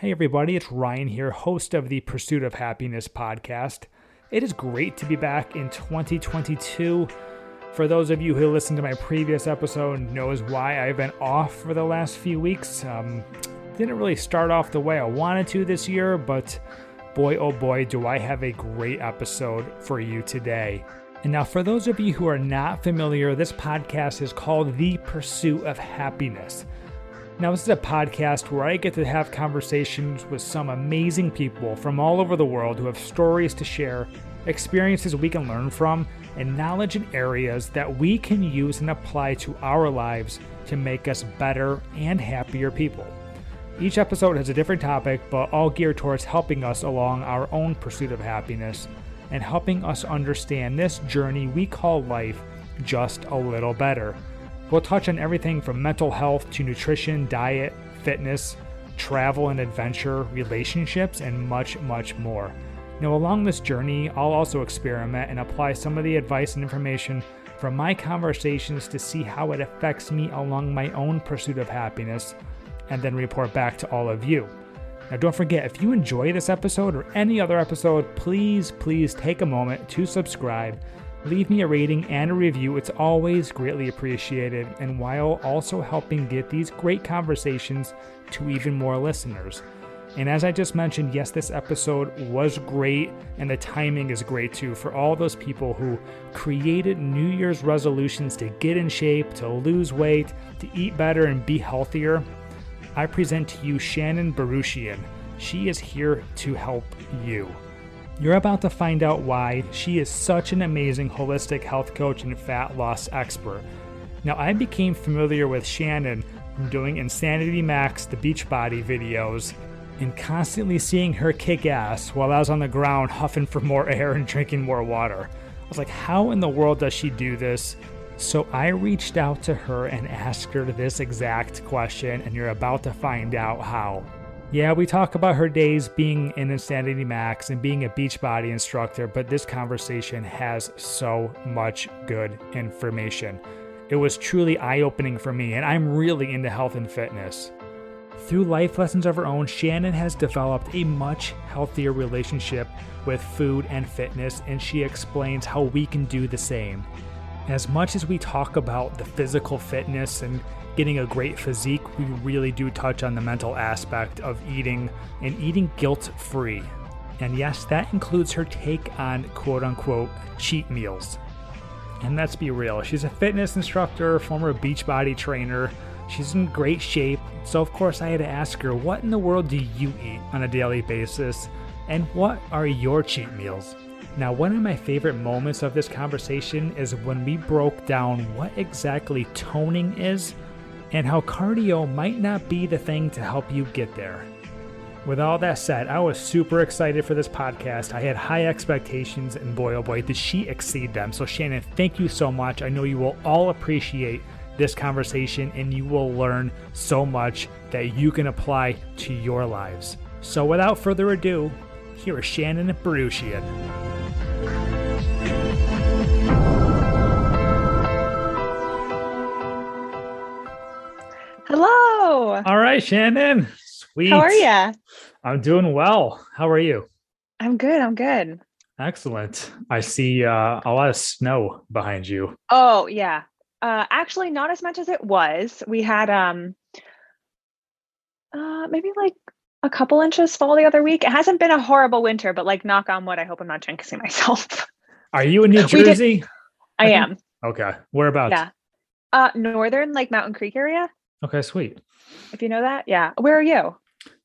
Hey, everybody, it's Ryan here, host of the Pursuit of Happiness podcast. It is great to be back in 2022. For those of you who listened to my previous episode, knows why I've been off for the last few weeks. Um, didn't really start off the way I wanted to this year, but boy, oh boy, do I have a great episode for you today. And now, for those of you who are not familiar, this podcast is called The Pursuit of Happiness. Now, this is a podcast where I get to have conversations with some amazing people from all over the world who have stories to share, experiences we can learn from, and knowledge in areas that we can use and apply to our lives to make us better and happier people. Each episode has a different topic, but all geared towards helping us along our own pursuit of happiness and helping us understand this journey we call life just a little better. We'll touch on everything from mental health to nutrition, diet, fitness, travel and adventure, relationships, and much, much more. Now, along this journey, I'll also experiment and apply some of the advice and information from my conversations to see how it affects me along my own pursuit of happiness, and then report back to all of you. Now, don't forget, if you enjoy this episode or any other episode, please, please take a moment to subscribe Leave me a rating and a review, it's always greatly appreciated, and while also helping get these great conversations to even more listeners. And as I just mentioned, yes, this episode was great, and the timing is great too for all those people who created New Year's resolutions to get in shape, to lose weight, to eat better, and be healthier. I present to you Shannon Buruchian. She is here to help you. You're about to find out why she is such an amazing holistic health coach and fat loss expert. Now, I became familiar with Shannon from doing Insanity Max, the Beachbody videos, and constantly seeing her kick ass while I was on the ground huffing for more air and drinking more water. I was like, how in the world does she do this? So I reached out to her and asked her this exact question, and you're about to find out how. Yeah, we talk about her days being in Insanity Max and being a Beachbody instructor, but this conversation has so much good information. It was truly eye opening for me, and I'm really into health and fitness. Through life lessons of her own, Shannon has developed a much healthier relationship with food and fitness, and she explains how we can do the same. As much as we talk about the physical fitness and getting a great physique, we really do touch on the mental aspect of eating and eating guilt free. And yes, that includes her take on quote unquote cheat meals. And let's be real, she's a fitness instructor, former Beachbody trainer. She's in great shape. So, of course, I had to ask her, what in the world do you eat on a daily basis? And what are your cheat meals? Now, one of my favorite moments of this conversation is when we broke down what exactly toning is and how cardio might not be the thing to help you get there. With all that said, I was super excited for this podcast. I had high expectations, and boy, oh boy, did she exceed them. So, Shannon, thank you so much. I know you will all appreciate this conversation and you will learn so much that you can apply to your lives. So, without further ado, here is Shannon Buruchian. Hello. All right, Shannon. Sweet. How are you? I'm doing well. How are you? I'm good. I'm good. Excellent. I see uh, a lot of snow behind you. Oh, yeah. Uh, actually, not as much as it was. We had um, uh, maybe like a couple inches fall the other week. It hasn't been a horrible winter, but like knock on wood, I hope I'm not jinxing myself. Are you in New Jersey? I am. Okay. Whereabouts? Yeah. Uh, northern, like Mountain Creek area. Okay, sweet. If you know that, yeah. Where are you?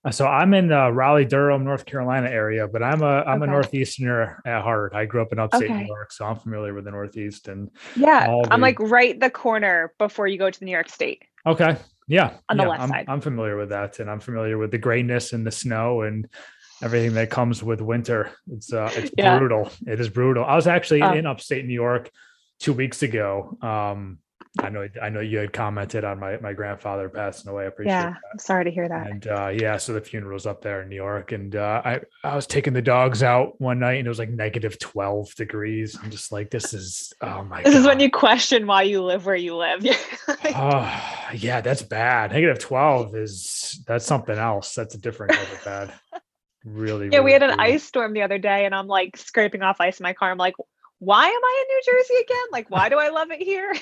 Uh, so I'm in the Raleigh, Durham, North Carolina area, but I'm a I'm Okay. a northeasterner at heart. I grew up in upstate Okay. New York, so I'm familiar with the Northeast. And Yeah, all I'm like right the corner before you go to the New York State. okay, yeah, On the yeah, left I'm, side. I'm familiar with that, and I'm familiar with the grayness and the snow and everything that comes with winter. It's uh, it's Yeah. brutal. It is brutal. I was actually Oh. in upstate New York two weeks ago. Um, I know I know you had commented on my my grandfather passing away. I appreciate yeah, that. I'm sorry to hear that. And uh, yeah, so the funeral's up there in New York, and uh, I I was taking the dogs out one night, and it was like negative twelve degrees. I'm just like, this is oh my. This God. is when you question why you live where you live. oh, yeah, that's bad. Negative twelve is that's something else. That's a different type of bad. Really. Yeah, really we had an brutal. ice storm the other day, and I'm like scraping off ice in my car. I'm like, why am I in New Jersey again? Like, why do I love it here?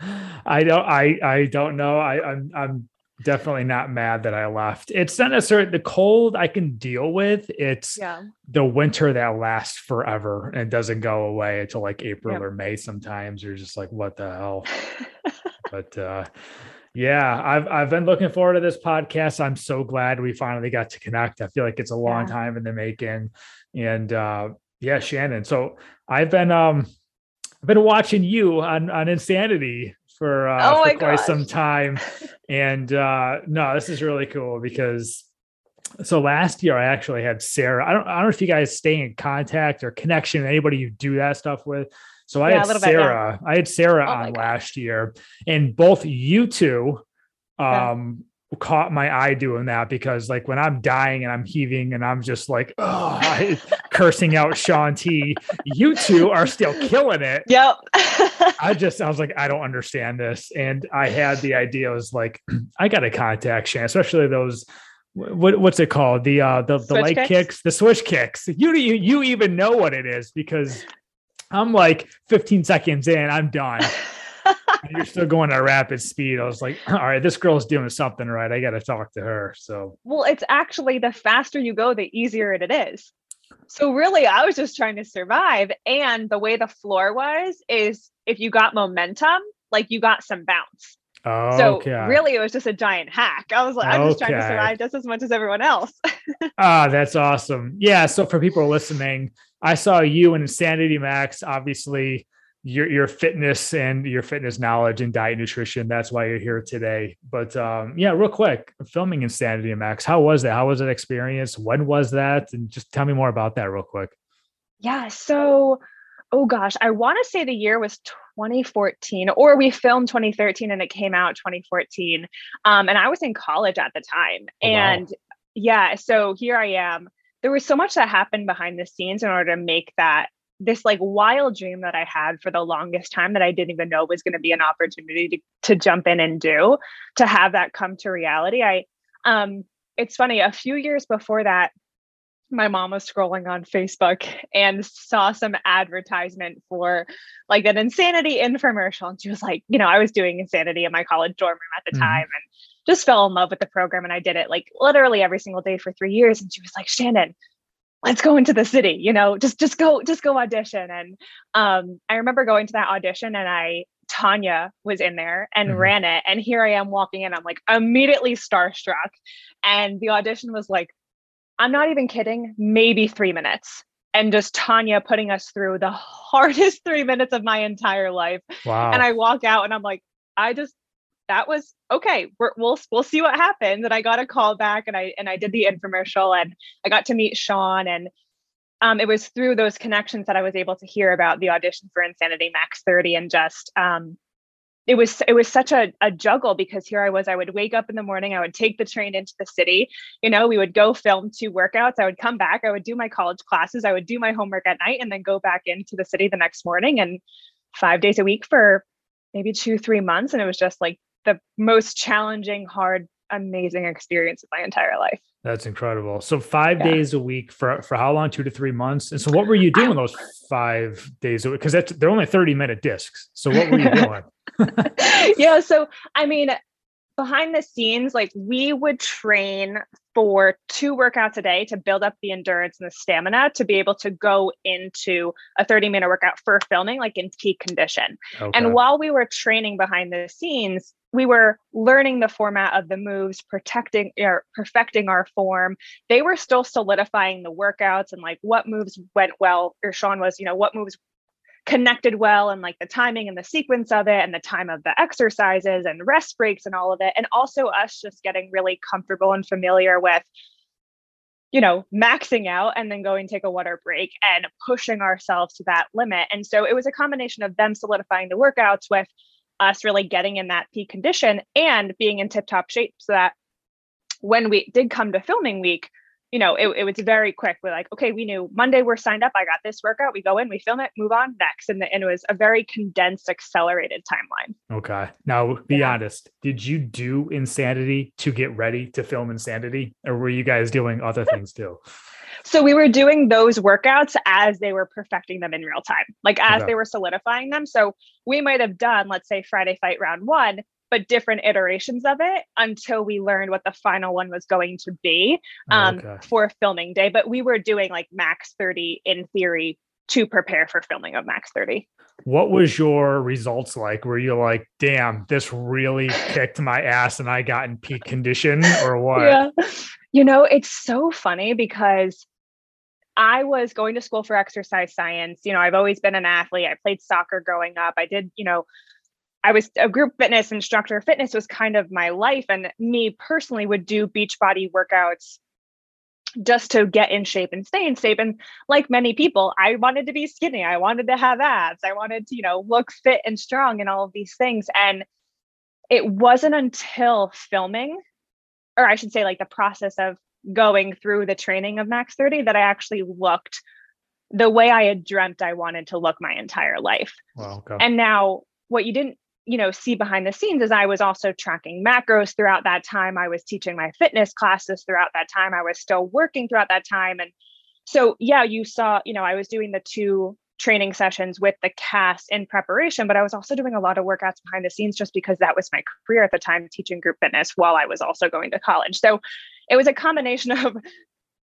I don't I I don't know. I I'm I'm definitely not mad that I left. It's not necessarily the cold I can deal with. It's yeah. the winter that lasts forever and doesn't go away until like April Yep. or May sometimes. You're just like, what the hell? but uh yeah, I've I've been looking forward to this podcast. I'm so glad we finally got to connect. I feel like it's a long Yeah. time in the making. And uh yeah, Shannon. So I've been um I've been watching you on on Insanity for uh Oh for quite gosh. some time. And uh no, this is really cool because so last year I actually had Sarah. I don't I don't know if you guys stay in contact or connection, anybody you do that stuff with. So I Yeah, had little bit, yeah. Sarah. I had Sarah Oh on last year, and both you two um caught my eye doing that because like when I'm dying and I'm heaving and I'm just like oh cursing out Shaun T, you two are still killing it. Yep. I just I was like, I don't understand this. And I had the idea, I was like, I gotta contact Shan, especially those what what's it called? The uh the, the Switch light kicks? kicks? the switch kicks. You you you even know what it is because I'm like 15 seconds in, I'm done. And you're still going at rapid speed. I was like, all right, this girl's doing something right. I gotta talk to her. So well, it's actually the faster you go, the easier it is. So really, I was just trying to survive. And the way the floor was is if you got momentum, like you got some bounce. So okay. really, it was just a giant hack. I was like, I'm just trying to survive just as much as everyone else. Ah, that's awesome. Yeah. So for people listening, I saw you in Insanity Max. Obviously, your your fitness and your fitness knowledge and diet nutrition. That's why you're here today. But um, yeah, real quick, filming Insanity Max. How was that? How was that experience? When was that? And just tell me more about that, real quick. Yeah. So, oh gosh, I want to say the year was 2014, or we filmed 2013 and it came out 2014. Um, and I was in college at the time. Oh, wow. and yeah, so here I am. There was so much that happened behind the scenes in order to make that this like wild dream that I had for the longest time that I didn't even know was going to be an opportunity to, to jump in and do to have that come to reality. I, um, it's funny, a few years before that, my mom was scrolling on Facebook and saw some advertisement for like an insanity infomercial. And she was like, you know, I was doing insanity in my college dorm room at the Mhm. time and just fell in love with the program. And I did it like literally every single day for three years. And she was like, Shannon, let's go into the city, you know, just just go, just go audition. And um, I remember going to that audition and I Tanya was in there and Mhm. ran it. And here I am walking in. I'm like immediately starstruck. And the audition was like, I'm not even kidding, maybe three minutes. And just Tanya putting us through the hardest three minutes of my entire life. Wow. And I walk out and I'm like, I just that was okay. We're, we'll we'll see what happens. And I got a call back and I and I did the infomercial and I got to meet Sean and um, it was through those connections that I was able to hear about the audition for Insanity Max 30 and just um, it was it was such a, a juggle because here I was I would wake up in the morning I would take the train into the city you know we would go film two workouts I would come back I would do my college classes I would do my homework at night and then go back into the city the next morning and five days a week for maybe two three months and it was just like the most challenging hard amazing experience of my entire life That's incredible. So five Yeah. days a week for for how long? Two to three months. And so, what were you doing those five days a week? Because that's they're only thirty minute discs. So what were you doing? yeah so i mean behind the scenes like we would train for two workouts a day to build up the endurance and the stamina to be able to go into a 30 minute workout for filming like in peak condition Okay. and while we were training behind the scenes we were learning the format of the moves protecting or perfecting our form. They were still solidifying the workouts and like what moves went well or sean was you know what moves connected well and like the timing and the sequence of it and the time of the exercises and rest breaks and all of it. And also us just getting really comfortable and familiar with you know maxing out and then going take a water break and pushing ourselves to that limit. And so it was a combination of them solidifying the workouts with us really getting in that peak condition and being in tip top shape so that when we did come to filming week, you know, it, it was very quick. We're like, okay, we knew Monday we're signed up. I got this workout. We go in, we film it, move on next. And, the, and it was a very condensed, accelerated timeline. Okay. Now, be yeah. honest. Did you do Insanity to get ready to film Insanity? Or were you guys doing other things too? So we were doing those workouts as they were perfecting them in real time, like as okay. they were solidifying them. So we might have done, let's say, Friday fight round one, but different iterations of it until we learned what the final one was going to be oh, um, okay. for filming day. But we were doing like max 30 in theory to prepare for filming of max 30. What was your results like? Were you like, damn, this really kicked my ass and I got in peak condition or what? Yeah. You know, it's so funny because I was going to school for exercise science. You know, I've always been an athlete. I played soccer growing up. I did, you know, I was a group fitness instructor. Fitness was kind of my life. And me personally would do Beachbody workouts just to get in shape and stay in shape. And like many people, I wanted to be skinny. I wanted to have abs. I wanted to, you know, look fit and strong and all of these things. And it wasn't until filming, or I should say, like the process of going through the training of Max 30 that I actually looked the way I had dreamt I wanted to look my entire life. Wow, okay. And now what you didn't you know see behind the scenes is i was also tracking macros throughout that time i was teaching my fitness classes throughout that time i was still working throughout that time and so yeah you saw you know i was doing the two training sessions with the cast in preparation but i was also doing a lot of workouts behind the scenes just because that was my career at the time teaching group fitness while i was also going to college so it was a combination of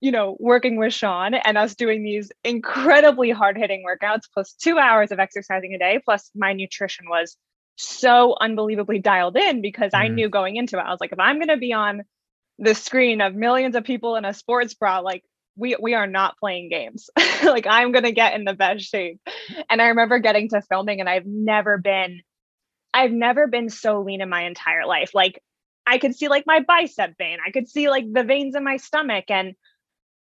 you know working with sean and us doing these incredibly hard hitting workouts plus two hours of exercising a day plus my nutrition was so unbelievably dialed in because mm. I knew going into it, I was like, if I'm going to be on the screen of millions of people in a sports bra, like we we are not playing games. like I'm going to get in the best shape. And I remember getting to filming, and I've never been, I've never been so lean in my entire life. Like I could see like my bicep vein, I could see like the veins in my stomach, and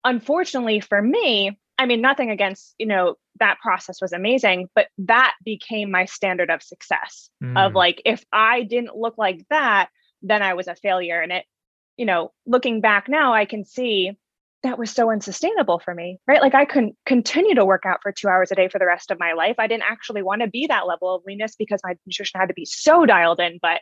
unfortunately for me, I mean, nothing against, you know, that process was amazing, but that became my standard of success mm. of like, if I didn't look like that, then I was a failure. And it, you know, looking back now, I can see that was so unsustainable for me, right? Like I couldn't continue to work out for two hours a day for the rest of my life. I didn't actually want to be that level of leanness because my nutrition had to be so dialed in. But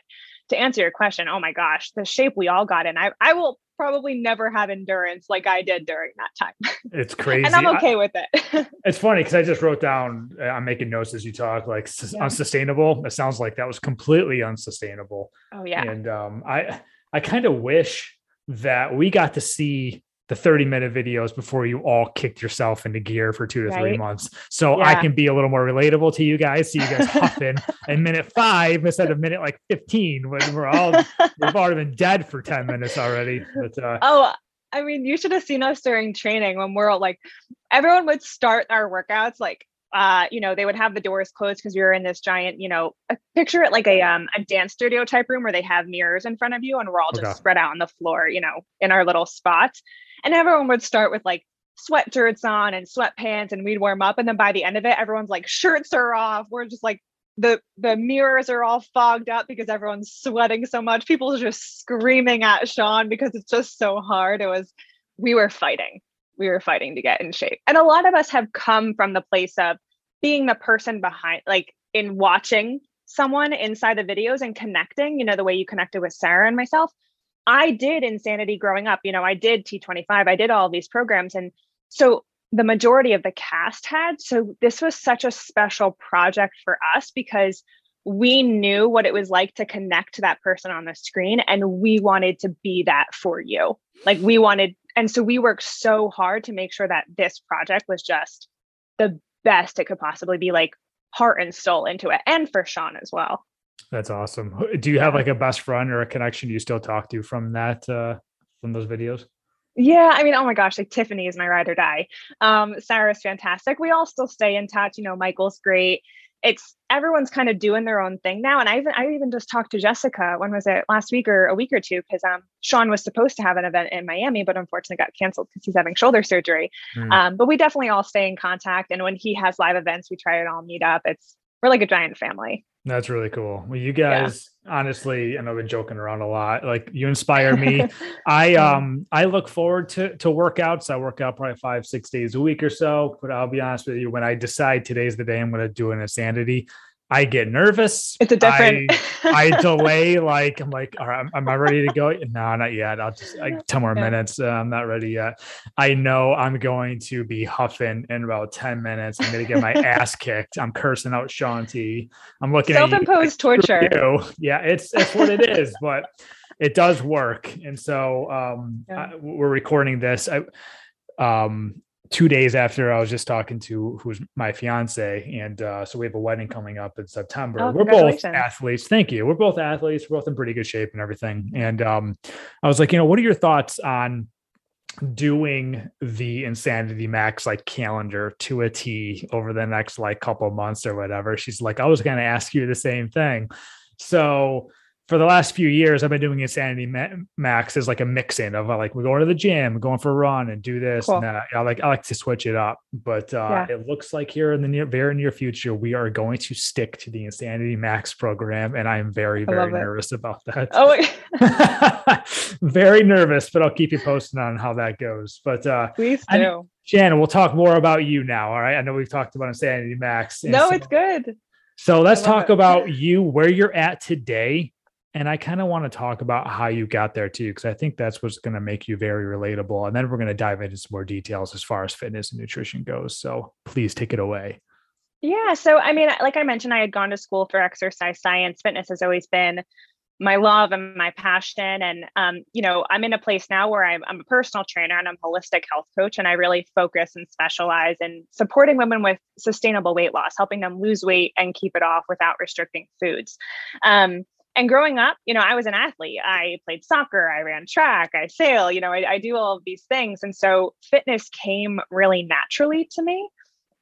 to answer your question, oh my gosh, the shape we all got in, I, I will probably never have endurance like I did during that time. It's crazy. and I'm okay I, with it. it's funny because I just wrote down, uh, I'm making notes as you talk, like yeah. unsustainable. It sounds like that was completely unsustainable. Oh, yeah. And um, I, I kind of wish that we got to see the 30 minute videos before you all kicked yourself into gear for two to right? three months. So yeah. I can be a little more relatable to you guys. See you guys huffing in minute five instead of minute like 15 when we're all, we've already been dead for 10 minutes already. But, uh, oh, I mean, you should have seen us during training when we're all like, everyone would start our workouts like uh, you know, they would have the doors closed because we were in this giant, you know, picture it like a um a dance studio type room where they have mirrors in front of you and we're all just okay. spread out on the floor, you know, in our little spots. And everyone would start with like sweatshirts on and sweatpants and we'd warm up. And then by the end of it, everyone's like shirts are off. We're just like the the mirrors are all fogged up because everyone's sweating so much. People are just screaming at Sean because it's just so hard. It was we were fighting we were fighting to get in shape. And a lot of us have come from the place of being the person behind, like in watching someone inside the videos and connecting, you know, the way you connected with Sarah and myself. I did insanity growing up. You know, I did T25, I did all these programs. And so the majority of the cast had. So this was such a special project for us because we knew what it was like to connect to that person on the screen and we wanted to be that for you. Like we wanted and so we worked so hard to make sure that this project was just the best it could possibly be like heart and soul into it and for sean as well that's awesome do you have like a best friend or a connection you still talk to from that uh from those videos yeah, I mean, oh my gosh, like Tiffany is my ride or die. Um, Sarah's fantastic. We all still stay in touch. You know, Michael's great it's everyone's kind of doing their own thing now. And I even I even just talked to Jessica. When was it? Last week or a week or two? Because um, Sean was supposed to have an event in Miami, but unfortunately got canceled because he's having shoulder surgery. Mm. Um, but we definitely all stay in contact. And when he has live events, we try to all meet up. It's we're like a giant family. That's really cool. Well, you guys, yeah. honestly, and I've been joking around a lot. Like you inspire me. I um I look forward to to workouts. I work out probably five, six days a week or so. But I'll be honest with you, when I decide today's the day I'm gonna do an insanity, I get nervous. It's a different. I, I delay. Like I'm like, all right, am I ready to go? No, not yet. I'll just like ten more yeah. minutes. Uh, I'm not ready yet. I know I'm going to be huffing in about ten minutes. I'm going to get my ass kicked. I'm cursing out Shaun I'm looking at self-imposed torture. Yeah, it's it's what it is, but it does work. And so um, yeah. I, we're recording this. I um two days after I was just talking to who's my fiance, and uh, so we have a wedding coming up in September. Oh, we're both athletes. Thank you. We're both athletes. We're both in pretty good shape and everything. And um, I was like, you know, what are your thoughts on doing the insanity max like calendar to a T over the next like couple months or whatever? She's like, I was going to ask you the same thing. So for the last few years, I've been doing Insanity Max as like a mix in of like we're going to the gym, going for a run, and do this. Cool. And that. I like I like to switch it up, but uh, yeah. it looks like here in the near, very near future, we are going to stick to the Insanity Max program, and I am very very nervous about that. Oh, very nervous, but I'll keep you posted on how that goes. But uh, please do. Shannon, we'll talk more about you now. All right. I know we've talked about Insanity Max. No, so, it's good. So let's talk it. about you, where you're at today, and I kind of want to talk about how you got there too, because I think that's what's going to make you very relatable. And then we're going to dive into some more details as far as fitness and nutrition goes. So please take it away. Yeah. So, I mean, like I mentioned, I had gone to school for exercise science. Fitness has always been my love and my passion. And, um, you know, I'm in a place now where I'm, I'm a personal trainer and I'm a holistic health coach. And I really focus and specialize in supporting women with sustainable weight loss, helping them lose weight and keep it off without restricting foods. Um, and growing up, you know, I was an athlete. I played soccer, I ran track, I sail, you know, I, I, do all of these things. And so fitness came really naturally to me,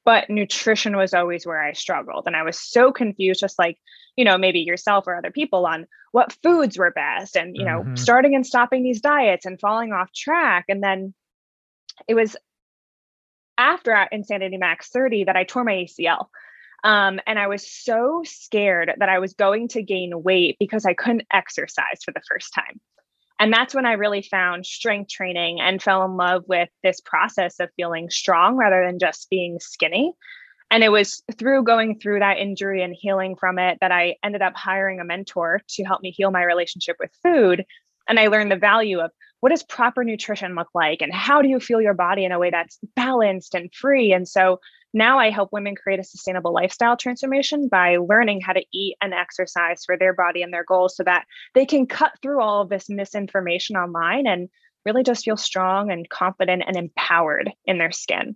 but nutrition was always where I struggled. And I was so confused, just like, you know, maybe yourself or other people on what foods were best and, you know, mm-hmm. starting and stopping these diets and falling off track. And then it was after Insanity Max 30 that I tore my ACL. Um, and I was so scared that I was going to gain weight because I couldn't exercise for the first time. And that's when I really found strength training and fell in love with this process of feeling strong rather than just being skinny. And it was through going through that injury and healing from it that I ended up hiring a mentor to help me heal my relationship with food. And I learned the value of what does proper nutrition look like and how do you feel your body in a way that's balanced and free. And so now I help women create a sustainable lifestyle transformation by learning how to eat and exercise for their body and their goals so that they can cut through all of this misinformation online and really just feel strong and confident and empowered in their skin.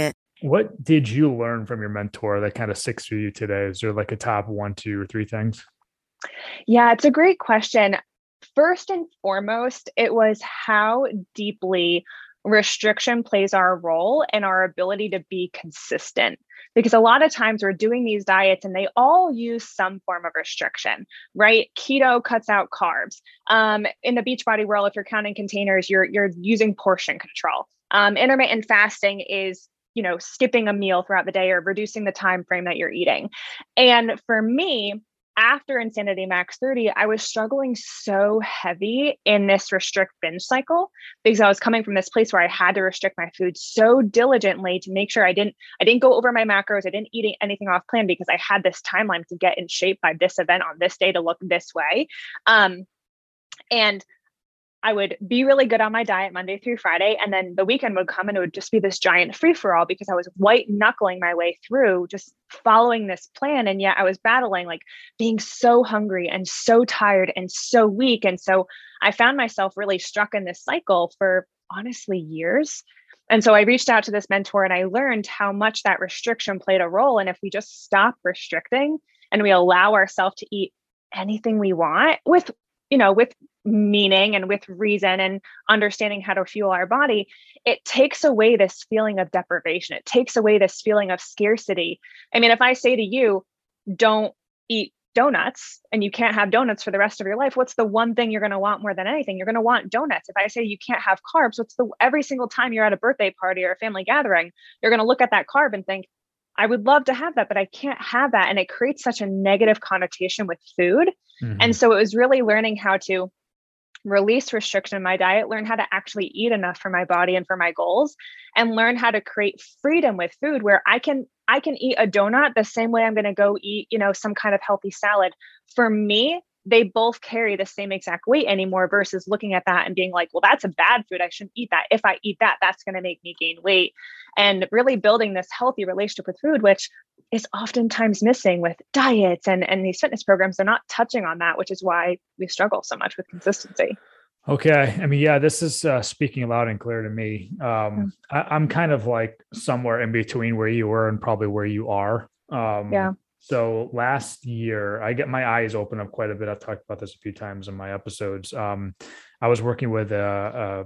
what did you learn from your mentor that kind of sticks to you today? Is there like a top one, two, or three things? Yeah, it's a great question. First and foremost, it was how deeply restriction plays our role in our ability to be consistent. Because a lot of times we're doing these diets and they all use some form of restriction, right? Keto cuts out carbs. Um, in the Beachbody world, if you're counting containers, you're you're using portion control. Um, intermittent fasting is you know skipping a meal throughout the day or reducing the time frame that you're eating. And for me after insanity max 30 i was struggling so heavy in this restrict binge cycle because i was coming from this place where i had to restrict my food so diligently to make sure i didn't i didn't go over my macros i didn't eat anything off plan because i had this timeline to get in shape by this event on this day to look this way. Um, and I would be really good on my diet Monday through Friday. And then the weekend would come and it would just be this giant free for all because I was white knuckling my way through just following this plan. And yet I was battling like being so hungry and so tired and so weak. And so I found myself really struck in this cycle for honestly years. And so I reached out to this mentor and I learned how much that restriction played a role. And if we just stop restricting, and we allow ourselves to eat anything we want with you know with meaning and with reason and understanding how to fuel our body it takes away this feeling of deprivation. It takes away this feeling of scarcity. I mean if i say to you don't eat donuts and you can't have donuts for the rest of your life what's the one thing you're going to want more than anything? You're going to want donuts. If i say you can't have carbs what's the every single time you're at a birthday party or a family gathering you're going to look at that carb and think i would love to have that but i can't have that. And it creates such a negative connotation with food. Mm-hmm. and so it was really learning how to release restriction in my diet, learn how to actually eat enough for my body and for my goals, and learn how to create freedom with food where I can I can eat a donut the same way I'm going to go eat, you know, some kind of healthy salad. For me, they both carry the same exact weight anymore versus looking at that and being like, well, that's a bad food. I shouldn't eat that. If I eat that, that's going to make me gain weight. And really building this healthy relationship with food, which is oftentimes missing with diets and, and these fitness programs. They're not touching on that, which is why we struggle so much with consistency. Okay. I mean, yeah, this is uh, speaking loud and clear to me. Um, I, am kind of like somewhere in between where you were and probably where you are. Um, yeah. So last year, I get my eyes open up quite a bit. I've talked about this a few times in my episodes. Um, I was working with a,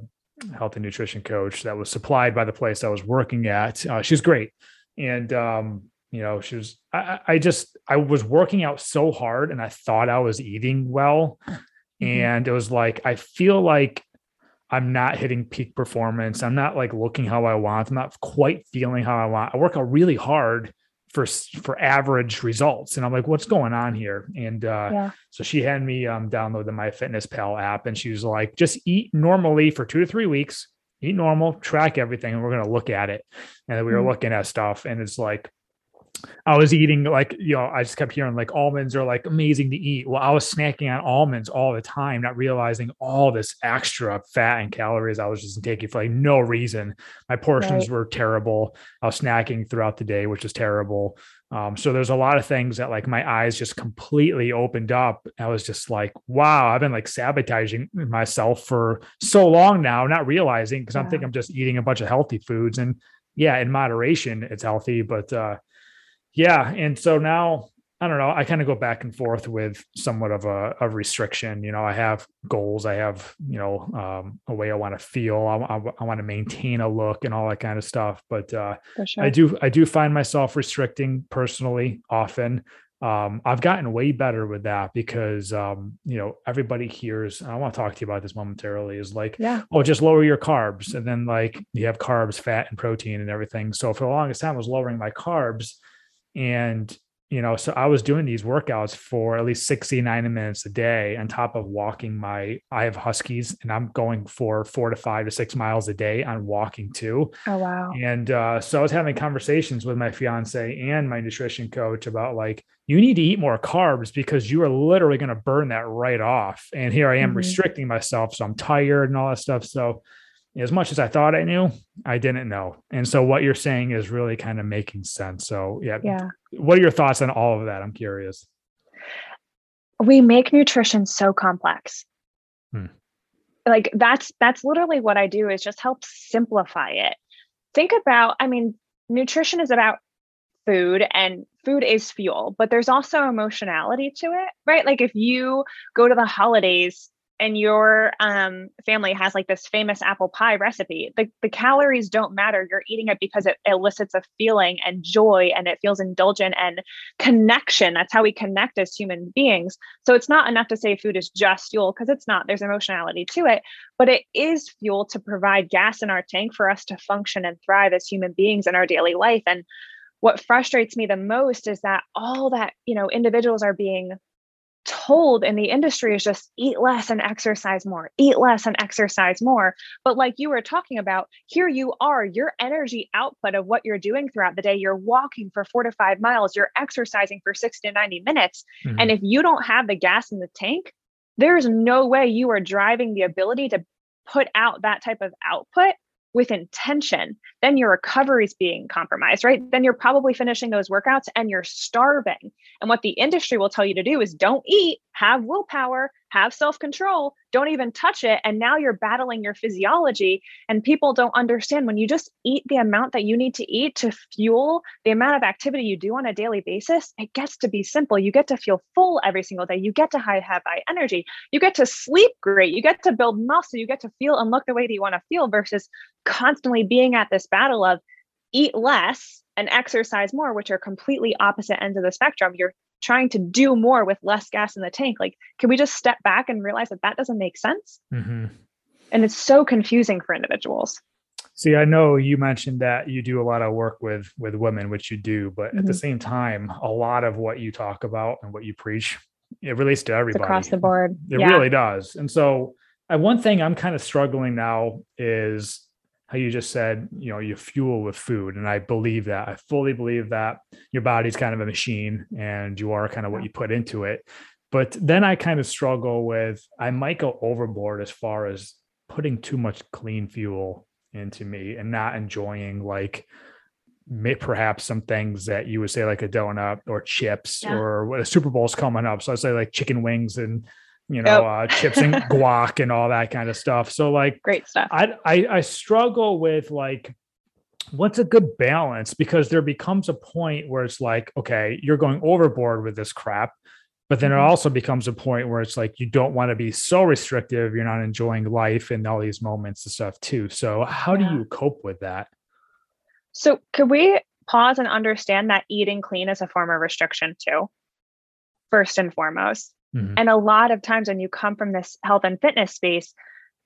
a, health and nutrition coach that was supplied by the place I was working at. Uh, she's great, and um, you know, she was. I, I, just I was working out so hard, and I thought I was eating well, mm-hmm. and it was like I feel like I'm not hitting peak performance. I'm not like looking how I want. I'm not quite feeling how I want. I work out really hard for for average results and i'm like what's going on here and uh, yeah. so she had me um, download the MyFitnessPal app and she was like just eat normally for two to three weeks eat normal track everything and we're going to look at it and we were mm-hmm. looking at stuff and it's like I was eating like, you know, I just kept hearing like almonds are like amazing to eat. Well, I was snacking on almonds all the time, not realizing all this extra fat and calories I was just taking for like no reason. My portions right. were terrible. I was snacking throughout the day, which is terrible. Um, so there's a lot of things that like my eyes just completely opened up. I was just like, wow, I've been like sabotaging myself for so long now, not realizing because yeah. I'm thinking I'm just eating a bunch of healthy foods and yeah, in moderation, it's healthy, but uh, yeah and so now i don't know i kind of go back and forth with somewhat of a, a restriction you know i have goals i have you know um, a way i want to feel I, I, I, want to maintain a look and all that kind of stuff but uh, sure. i do i do find myself restricting personally often um, I've gotten way better with that because um, you know everybody hears. I want to talk to you about this momentarily. Is like, yeah. oh, just lower your carbs, and then like you have carbs, fat, and protein, and everything. So for the longest time, I was lowering my carbs, and, you know, so I was doing these workouts for at least 60, 90 minutes a day on top of walking my, I have Huskies and I'm going for four to five to six miles a day on walking too. Oh, wow. And uh, so I was having conversations with my fiance and my nutrition coach about like, you need to eat more carbs because you are literally going to burn that right off. And here I am mm-hmm. restricting myself. So I'm tired and all that stuff. So as much as I thought I knew, I didn't know. And so what you're saying is really kind of making sense. So yeah. Yeah. What are your thoughts on all of that? I'm curious. We make nutrition so complex. Hmm. Like that's that's literally what I do is just help simplify it. Think about, I mean, nutrition is about food and food is fuel, but there's also emotionality to it, right? Like if you go to the holidays and your um, family has like this famous apple pie recipe, the, the calories don't matter. You're eating it because it elicits a feeling and joy and it feels indulgent and connection. That's how we connect as human beings. So it's not enough to say food is just fuel because it's not. There's emotionality to it, but it is fuel to provide gas in our tank for us to function and thrive as human beings in our daily life. And what frustrates me the most is that all that, you know, individuals are being told in the industry is just eat less and exercise more, eat less and exercise more. But like you were talking about, here you are, your energy output of what you're doing throughout the day, you're walking for four to five miles, you're exercising for 60 to 90 minutes. Mm-hmm. And if you don't have the gas in the tank, there's no way you are driving the ability to put out that type of output with intention, then your recovery is being compromised, right? Then you're probably finishing those workouts and you're starving. And what the industry will tell you to do is don't eat, have willpower, have self control, don't even touch it. And now you're battling your physiology. And people don't understand when you just eat the amount that you need to eat to fuel the amount of activity you do on a daily basis, it gets to be simple. You get to feel full every single day. You get to have high energy. You get to sleep great. You get to build muscle. You get to feel and look the way that you want to feel versus constantly being at this battle of eat less and exercise more, which are completely opposite ends of the spectrum. You're trying to do more with less gas in the tank. Like, can we just step back and realize that that doesn't make sense? Mm-hmm. And it's so confusing for individuals. See, I know you mentioned that you do a lot of work with with women, which you do, but mm-hmm. at the mm-hmm. same time, a lot of what you talk about and what you preach, it relates to everybody it's across the board. It yeah. really does. And so, uh, one thing I'm kind of struggling now is how you just said, you know, you fuel with food. And I believe that. I fully believe that your body's kind of a machine and you are kind of what you put into it. But then I kind of struggle with I might go overboard as far as putting too much clean fuel into me and not enjoying like perhaps some things that you would say like a donut or chips yeah. or what a Super Bowl's coming up. So I say like chicken wings and you know, uh, chips and guac and all that kind of stuff. So like great stuff. I, I I struggle with like what's a good balance because there becomes a point where it's like, okay, you're going overboard with this crap. But then it mm-hmm. also becomes a point where it's like you don't want to be so restrictive. You're not enjoying life and all these moments and stuff too. So how yeah. do you cope with that? So could we pause and understand that eating clean is a form of restriction too? First and foremost. Mm-hmm. And a lot of times when you come from this health and fitness space,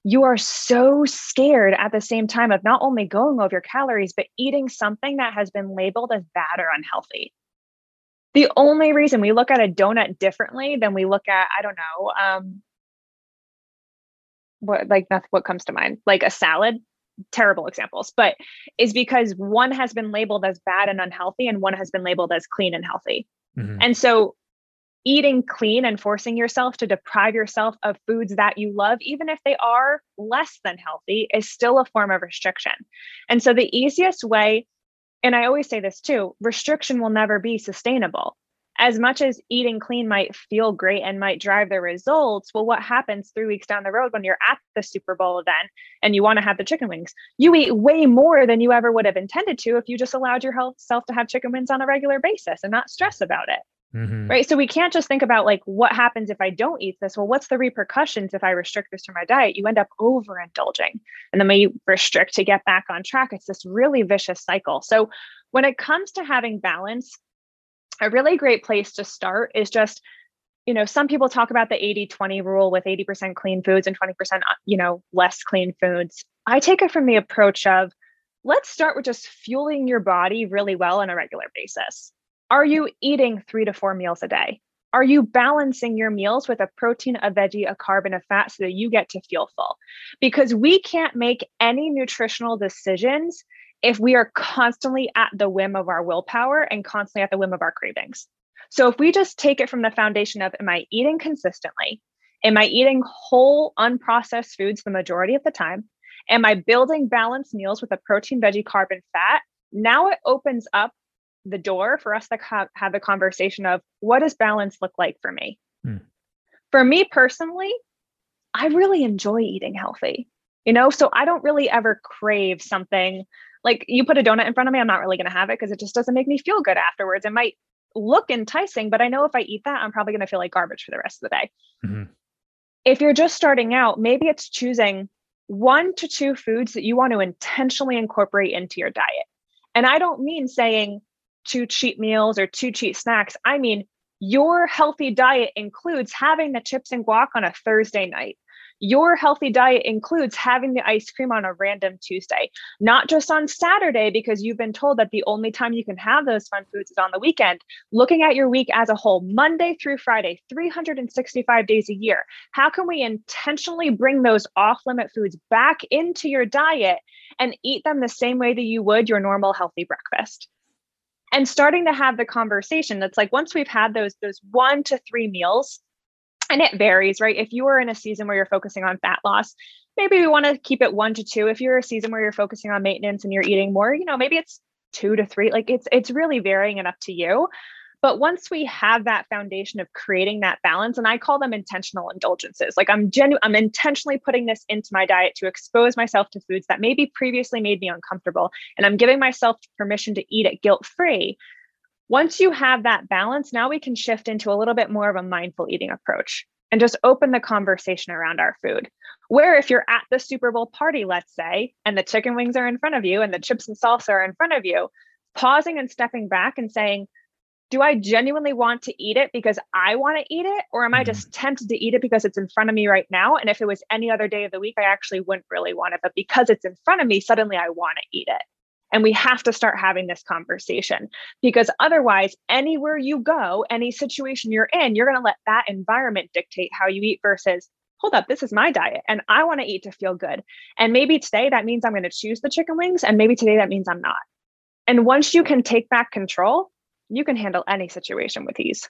you are so scared at the same time of not only going over your calories, but eating something that has been labeled as bad or unhealthy. The only reason we look at a donut differently than we look at, I don't know, um, what like that's what comes to mind, like a salad, terrible examples, but is because one has been labeled as bad and unhealthy, and one has been labeled as clean and healthy. Mm-hmm. And so eating clean and forcing yourself to deprive yourself of foods that you love, even if they are less than healthy, is still a form of restriction. And so, the easiest way, and I always say this too restriction will never be sustainable. As much as eating clean might feel great and might drive the results, well, what happens three weeks down the road when you're at the Super Bowl event and you want to have the chicken wings? You eat way more than you ever would have intended to if you just allowed yourself to have chicken wings on a regular basis and not stress about it. Mm-hmm. Right. So we can't just think about like what happens if I don't eat this? Well, what's the repercussions if I restrict this from my diet? You end up overindulging. And then when you restrict to get back on track, it's this really vicious cycle. So when it comes to having balance, a really great place to start is just you know some people talk about the 80-20 rule with 80% clean foods and 20% uh, you know less clean foods i take it from the approach of let's start with just fueling your body really well on a regular basis are you eating three to four meals a day? Are you balancing your meals with a protein, a veggie, a carb, and a fat so that you get to feel full? Because we can't make any nutritional decisions if we are constantly at the whim of our willpower and constantly at the whim of our cravings. So if we just take it from the foundation of, am I eating consistently? Am I eating whole, unprocessed foods the majority of the time? Am I building balanced meals with a protein, veggie, carb, and fat? Now it opens up the door for us to have, have the conversation of what does balance look like for me? Hmm. For me personally, I really enjoy eating healthy, you know, so I don't really ever crave something like you put a donut in front of me, I'm not really going to have it because it just doesn't make me feel good afterwards. It might look enticing, but I know if I eat that, I'm probably going to feel like garbage for the rest of the day. Mm-hmm. If you're just starting out, maybe it's choosing one to two foods that you want to intentionally incorporate into your diet. And I don't mean saying, two cheat meals or two cheat snacks. I mean, your healthy diet includes having the chips and guac on a Thursday night. Your healthy diet includes having the ice cream on a random Tuesday, not just on Saturday, because you've been told that the only time you can have those fun foods is on the weekend. Looking at your week as a whole, Monday through Friday, 365 days a year, how can we intentionally bring those off limit foods back into your diet and eat them the same way that you would your normal healthy breakfast? And starting to have the conversation that's like once we've had those those one to three meals and it varies right? If you are in a season where you're focusing on fat loss maybe we want to keep it one to two. If you're a season where you're focusing on maintenance and you're eating more you know maybe it's two to three like it's it's really varying up to you But once we have that foundation of creating that balance, and I call them intentional indulgences, like I'm genuine, I'm intentionally putting this into my diet to expose myself to foods that maybe previously made me uncomfortable, and I'm giving myself permission to eat it guilt free. Once you have that balance, now we can shift into a little bit more of a mindful eating approach and just open the conversation around our food. Where if you're at the Super Bowl party, let's say, and the chicken wings are in front of you and the chips and salsa are in front of you, pausing and stepping back and saying, do I genuinely want to eat it because I want to eat it? Or am I mm-hmm. just tempted to eat it because it's in front of me right now? And if it was any other day of the week, I actually wouldn't really want it. But because it's in front of me, suddenly I want to eat it. And we have to start having this conversation because otherwise, anywhere you go, any situation you're in, you're going to let that environment dictate how you eat versus, hold up, this is my diet and I want to eat to feel good. And maybe today that means I'm going to choose the chicken wings. And maybe today that means I'm not. And once you can take back control, you can handle any situation with ease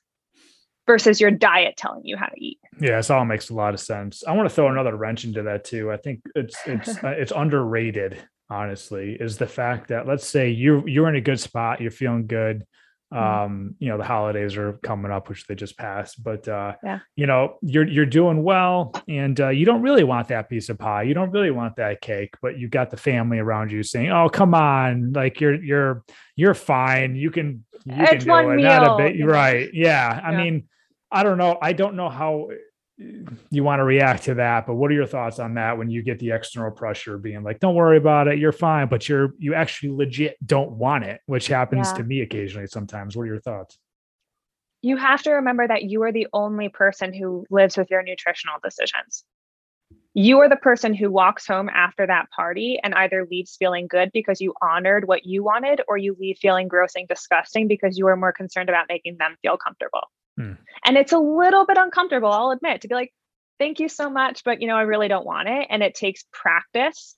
versus your diet telling you how to eat. Yeah, this all makes a lot of sense. I want to throw another wrench into that too. I think it's it's uh, it's underrated honestly is the fact that let's say you're you're in a good spot you're feeling good. Um you know the holidays are coming up which they just passed but uh yeah. you know you're you're doing well and uh, you don't really want that piece of pie you don't really want that cake but you've got the family around you saying oh come on like you're you're you're fine you can you it's can do it meal. not a bit right yeah i yeah. mean i don't know i don't know how you want to react to that but what are your thoughts on that when you get the external pressure being like don't worry about it you're fine but you're you actually legit don't want it which happens yeah. to me occasionally sometimes. What are your thoughts? You have to remember that you are the only person who lives with your nutritional decisions. You are the person who walks home after that party and either leaves feeling good because you honored what you wanted or you leave feeling gross and disgusting because you were more concerned about making them feel comfortable Hmm. And it's a little bit uncomfortable, I'll admit, to be like, thank you so much, but you know, I really don't want it. And it takes practice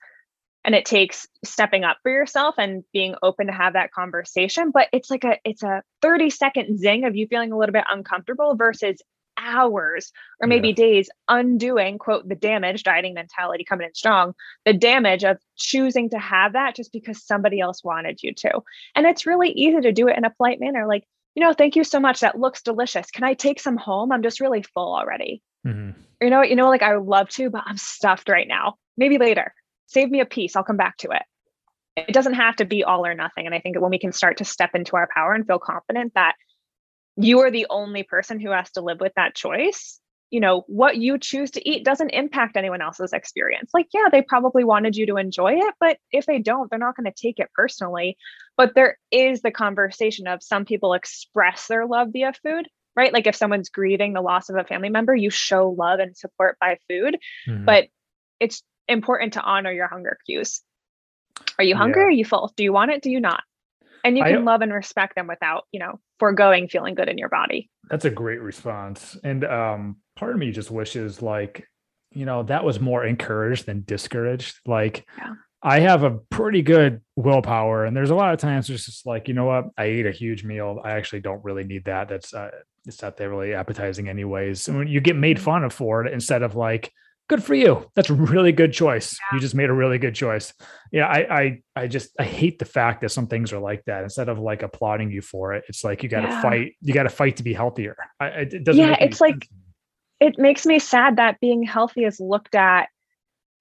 and it takes stepping up for yourself and being open to have that conversation. But it's like a it's a 30 second zing of you feeling a little bit uncomfortable versus hours or maybe yeah. days undoing quote the damage dieting mentality coming in strong the damage of choosing to have that just because somebody else wanted you to and it's really easy to do it in a polite manner like you know, thank you so much. That looks delicious. Can I take some home? I'm just really full already. Mm-hmm. You know, you know, like I would love to, but I'm stuffed right now. Maybe later. Save me a piece. I'll come back to it. It doesn't have to be all or nothing. And I think when we can start to step into our power and feel confident that you are the only person who has to live with that choice, you know what you choose to eat doesn't impact anyone else's experience like yeah they probably wanted you to enjoy it but if they don't they're not going to take it personally but there is the conversation of some people express their love via food right? Like if someone's grieving the loss of a family member you show love and support by food. Mm-hmm. but it's important to honor your hunger cues. Are you hungry? Yeah. are you full? Do you want it? Do you not? And you can love and respect them without you know foregoing feeling good in your body. That's a great response. And um part of me just wishes like you know that was more encouraged than discouraged. Like yeah. I have a pretty good willpower and there's a lot of times it's just like you know what i ate a huge meal i actually don't really need that that's uh, it's not that really appetizing anyways and when you get made mm-hmm. fun of for it instead of like good for you. That's a really good choice. Yeah. You just made a really good choice. Yeah, I, I, I just I hate the fact that some things are like that. Instead of like applauding you for it, it's like you got to yeah. fight. You got to fight to be healthier. I, it doesn't. Yeah, it's like it makes me sad that being healthy is looked at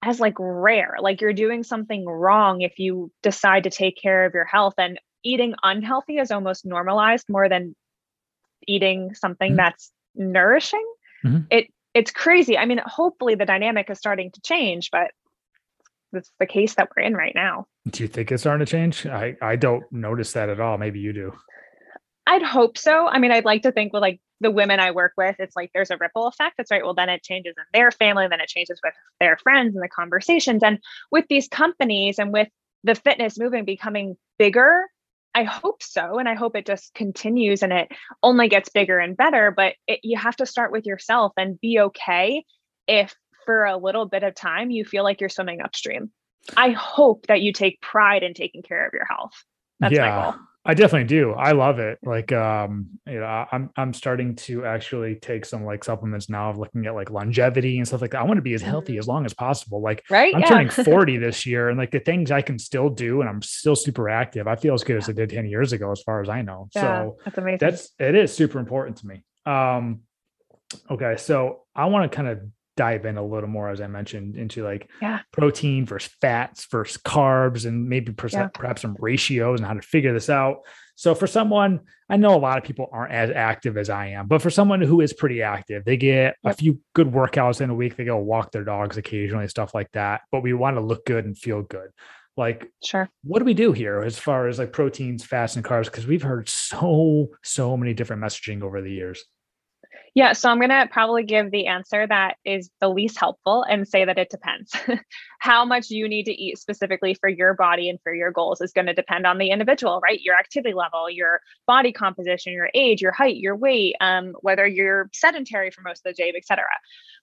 as like rare. Like you're doing something wrong if you decide to take care of your health, and eating unhealthy is almost normalized more than eating something mm-hmm. that's nourishing. Mm-hmm. It it's crazy. I mean, hopefully the dynamic is starting to change, but it's the case that we're in right now. Do you think it's starting to change? I, I don't notice that at all. Maybe you do. I'd hope so. I mean, I'd like to think with like the women I work with, it's like there's a ripple effect. That's right. Well, then it changes in their family, then it changes with their friends and the conversations. And with these companies and with the fitness movement becoming bigger I hope so. And I hope it just continues and it only gets bigger and better. But it, you have to start with yourself and be okay if for a little bit of time you feel like you're swimming upstream. I hope that you take pride in taking care of your health. That's yeah. my goal. I definitely do. I love it. Like, um, you know, I'm I'm starting to actually take some like supplements now of looking at like longevity and stuff like that. I want to be as healthy as mm-hmm. long as possible. Like, right? I'm yeah. turning 40 this year, and like the things I can still do, and I'm still super active. I feel as good as I did 10 years ago, as far as I know. Yeah, so that's amazing. That's it is super important to me. Um, okay, so I want to kind of dive in a little more, as I mentioned, into like yeah. protein versus fats versus carbs, and maybe yeah. perhaps some ratios and how to figure this out. So, for someone, I know a lot of people aren't as active as I am, but for someone who is pretty active, they get yep. a few good workouts in a week. They go walk their dogs occasionally, stuff like that. But we want to look good and feel good. Like, sure. What do we do here as far as like proteins, fats, and carbs? Because we've heard so, so many different messaging over the years. Yeah, so I'm going to probably give the answer that is the least helpful and say that it depends. How much you need to eat specifically for your body and for your goals is going to depend on the individual, right? Your activity level, your body composition, your age, your height, your weight, um, whether you're sedentary for most of the day, et cetera.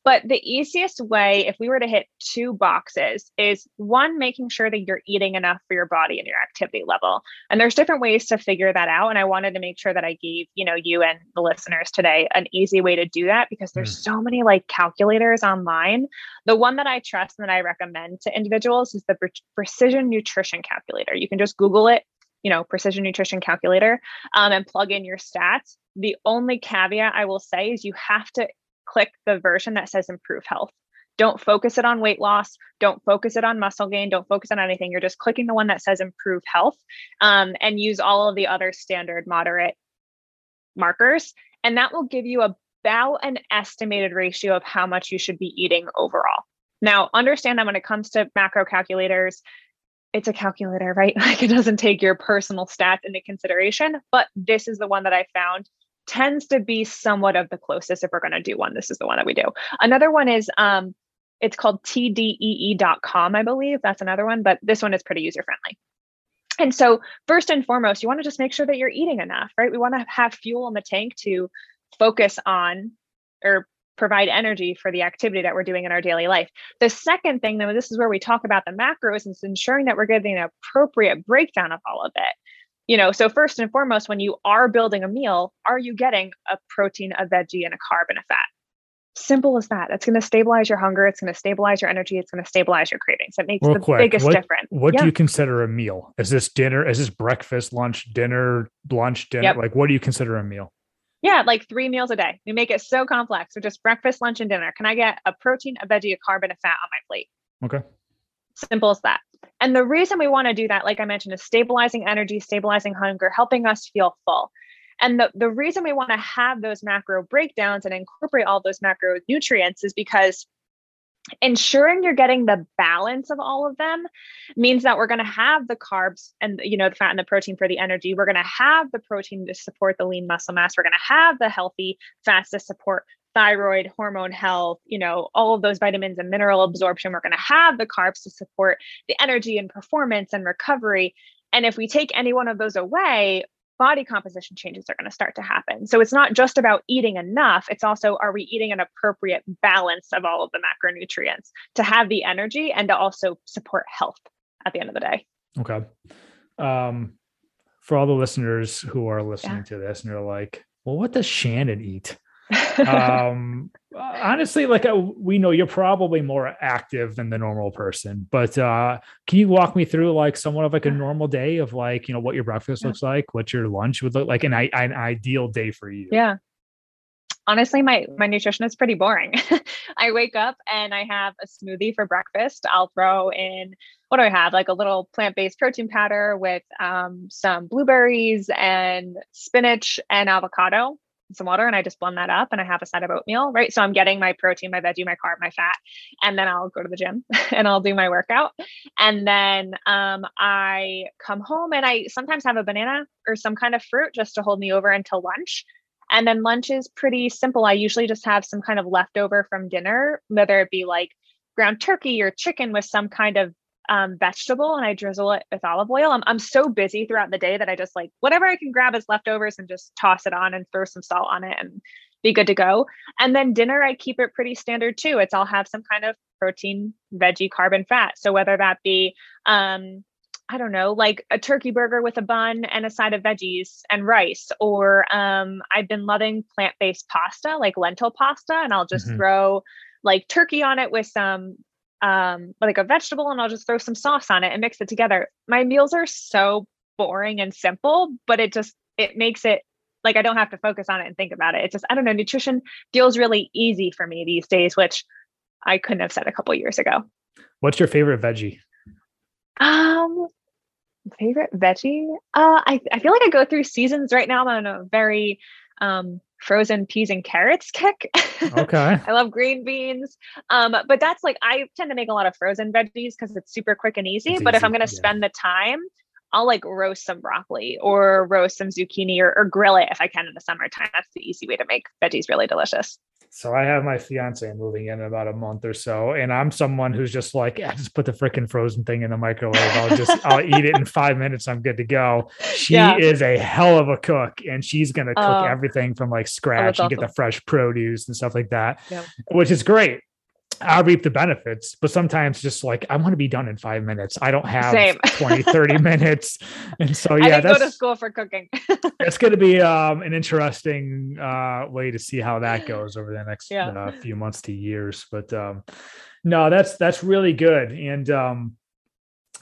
But the easiest way, if we were to hit two boxes, is one, making sure that you're eating enough for your body and your activity level. And there's different ways to figure that out. And I wanted to make sure that I gave, you know, you and the listeners today an easy way to do that because there's mm. so many like calculators online. The one that I trust and that I recommend to individuals is the precision nutrition calculator. You can just Google it you know, precision nutrition calculator um, and plug in your stats. The only caveat I will say is you have to click the version that says improve health. Don't focus it on weight loss. Don't focus it on muscle gain. Don't focus on anything. You're just clicking the one that says improve health um, and use all of the other standard moderate markers. And that will give you about an estimated ratio of how much you should be eating overall. Now, understand that when it comes to macro calculators, it's a calculator, right? Like it doesn't take your personal stats into consideration, but this is the one that I found tends to be somewhat of the closest if we're going to do one. This is the one that we do. Another one is um it's called tdee.com i believe. That's another one but this one is pretty user friendly and so first and foremost you want to just make sure that you're eating enough right? We want to have fuel in the tank to focus on or provide energy for the activity that we're doing in our daily life. The second thing, though, this is where we talk about the macros, is ensuring that we're getting an appropriate breakdown of all of it. You know so first and foremost when you are building a meal are you getting a protein a veggie and a carb and a fat? Simple as that. That's going to stabilize your hunger it's going to stabilize your energy it's going to stabilize your cravings. It makes Real the quick, biggest what, difference. what yeah. do you consider a meal? Is this dinner is this breakfast lunch dinner lunch dinner? Yep. like what do you consider a meal yeah like three meals a day. We make it so complex. So just breakfast lunch and dinner. Can i get a protein a veggie a carb and a fat on my plate? Okay. Simple as that. And the reason we want to do that, like I mentioned, is stabilizing energy, stabilizing hunger, helping us feel full. And the, the reason we want to have those macro breakdowns and incorporate all those macronutrients is because ensuring you're getting the balance of all of them means that we're going to have the carbs and you know the fat and the protein for the energy we're going to have the protein to support the lean muscle mass we're going to have the healthy fats to support thyroid, hormone health, you know, all of those vitamins and mineral absorption. We're going to have the carbs to support the energy and performance and recovery. And if we take any one of those away, body composition changes are going to start to happen. So it's not just about eating enough, it's also are we eating an appropriate balance of all of the macronutrients to have the energy and to also support health at the end of the day. Okay. Um, for all the listeners who are listening yeah. to this and they're like, well, what does Shannon eat? Um honestly like uh, we know you're probably more active than the normal person but uh can you walk me through like somewhat of like a normal day of like you know what your breakfast looks like what your lunch would look like an, an ideal day for you? Yeah. Honestly my my nutrition is pretty boring. I wake up and i have a smoothie for breakfast. I'll throw in what do i have? Like a little plant-based protein powder with um, some blueberries and spinach and avocado some water and I just blend that up and I have a side of oatmeal, right? So I'm getting my protein, my veggie, my carb, my fat, and then I'll go to the gym and I'll do my workout. And then um, I come home and I sometimes have a banana or some kind of fruit just to hold me over until lunch. And then lunch is pretty simple. I usually just have some kind of leftover from dinner, whether it be like ground turkey or chicken with some kind of um, vegetable and I drizzle it with olive oil. I'm, I'm so busy throughout the day that I just like whatever I can grab as leftovers and just toss it on and throw some salt on it and be good to go. And then dinner, I keep it pretty standard too. It's I'll have some kind of protein, veggie, carbon, fat. So whether that be um, I don't know, like a turkey burger with a bun and a side of veggies and rice. Or um, I've been loving plant based pasta, like lentil pasta, and I'll just mm-hmm. throw like turkey on it with some um like a vegetable and I'll just throw some sauce on it and mix it together. My meals are so boring and simple, but it just it makes it like I don't have to focus on it and think about it. It's just I don't know, nutrition feels really easy for me these days, which I couldn't have said a couple years ago. What's your favorite veggie? Um favorite veggie? Uh, I, I feel like I go through seasons right now. I'm on a very um, frozen peas and carrots kick. Okay. I love green beans. Um, but that's like I tend to make a lot of frozen veggies because it's super quick and easy. It's but easy, if I'm gonna yeah. spend the time, I'll like roast some broccoli or roast some zucchini or, or grill it if I can in the summertime. That's the easy way to make veggies really delicious. So I have my fiance moving in, in about a month or so, and I'm someone who's just like, yeah, just put the freaking frozen thing in the microwave. I'll just I'll eat it in five minutes. I'm good to go. She yeah. is a hell of a cook, and she's gonna cook uh, everything from like scratch oh, and awesome. get the fresh produce and stuff like that, yeah. which is great. I reap the benefits, but sometimes just like I want to be done in five minutes. I don't have Same. 20, 30 minutes. And so yeah, that's go to school for cooking. it's gonna be um, an interesting uh, way to see how that goes over the next yeah. uh, few months to years. But um, no, that's that's really good. And um,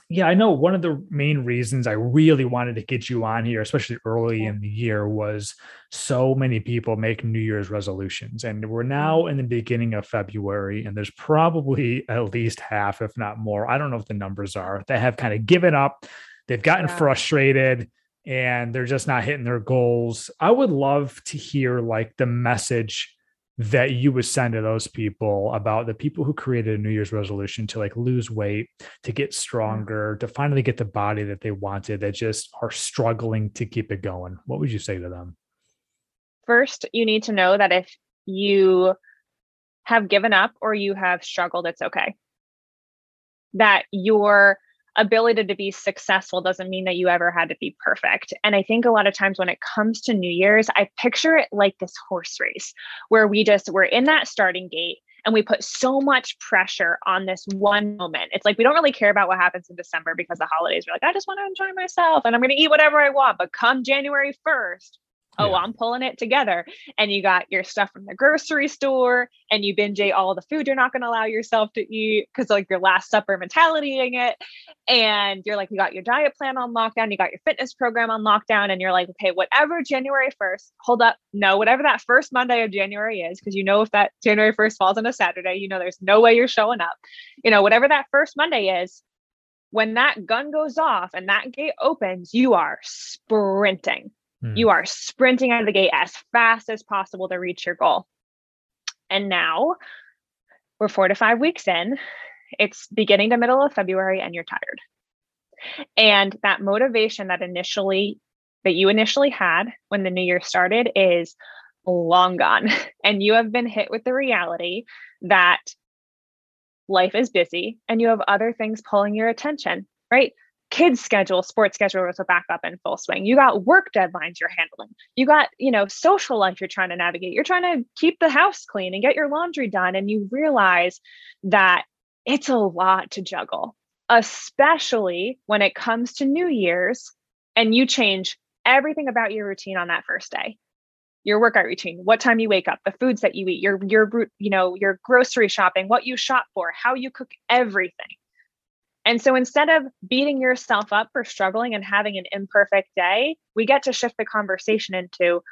yeah, I know one of the main reasons I really wanted to get you on here, especially early in the year, was so many people make New Year's resolutions. And we're now mm-hmm. in the beginning of February, and there's probably at least half, if not more. I don't know if the numbers are, that have kind of given up. They've gotten yeah. frustrated and they're just not hitting their goals. I would love to hear like the message that you would send to those people about the people who created a New Year's resolution to like lose weight, to get mm. stronger, to finally get the body that they wanted that just are struggling to keep it going? What would you say to them? First, you need to know that if you have given up or you have struggled, it's okay. That your ability to be successful doesn't mean that you ever had to be perfect. And I think a lot of times when it comes to New Year's, I picture it like this horse race where we just we're in that starting gate and we put so much pressure on this one moment. It's like we don't really care about what happens in December because the holidays. We're like, I just want to enjoy myself and I'm going to eat whatever I want. But come January 1st, oh, yeah. I'm pulling it together. And you got your stuff from the grocery store and you binge ate all the food you're not going to allow yourself to eat because like your last supper mentalitying it. And you're like, you got your diet plan on lockdown, you got your fitness program on lockdown, and you're like, okay, whatever January 1st, hold up, no, whatever that first Monday of January is, because you know if that January 1st falls on a Saturday, you know there's no way you're showing up. You know, whatever that first Monday is, when that gun goes off and that gate opens, you are sprinting Mm. You are sprinting out of the gate as fast as possible to reach your goal. And now we're four to five weeks in. It's beginning to middle of February and you're tired. And that motivation that initially that you initially had when the new year started is long gone. And you have been hit with the reality that life is busy and you have other things pulling your attention, right? Kids schedule sports schedule was a backup in full swing. You got work deadlines you're handling. You got you know social life you're trying to navigate. You're trying to keep the house clean and get your laundry done and you realize that it's a lot to juggle especially when it comes to new year's and you change everything about your routine on that first day. Your workout routine what time you wake up the foods that you eat your your you know your grocery shopping what you shop for how you cook everything and so instead of beating yourself up for struggling and having an imperfect day, we get to shift the conversation into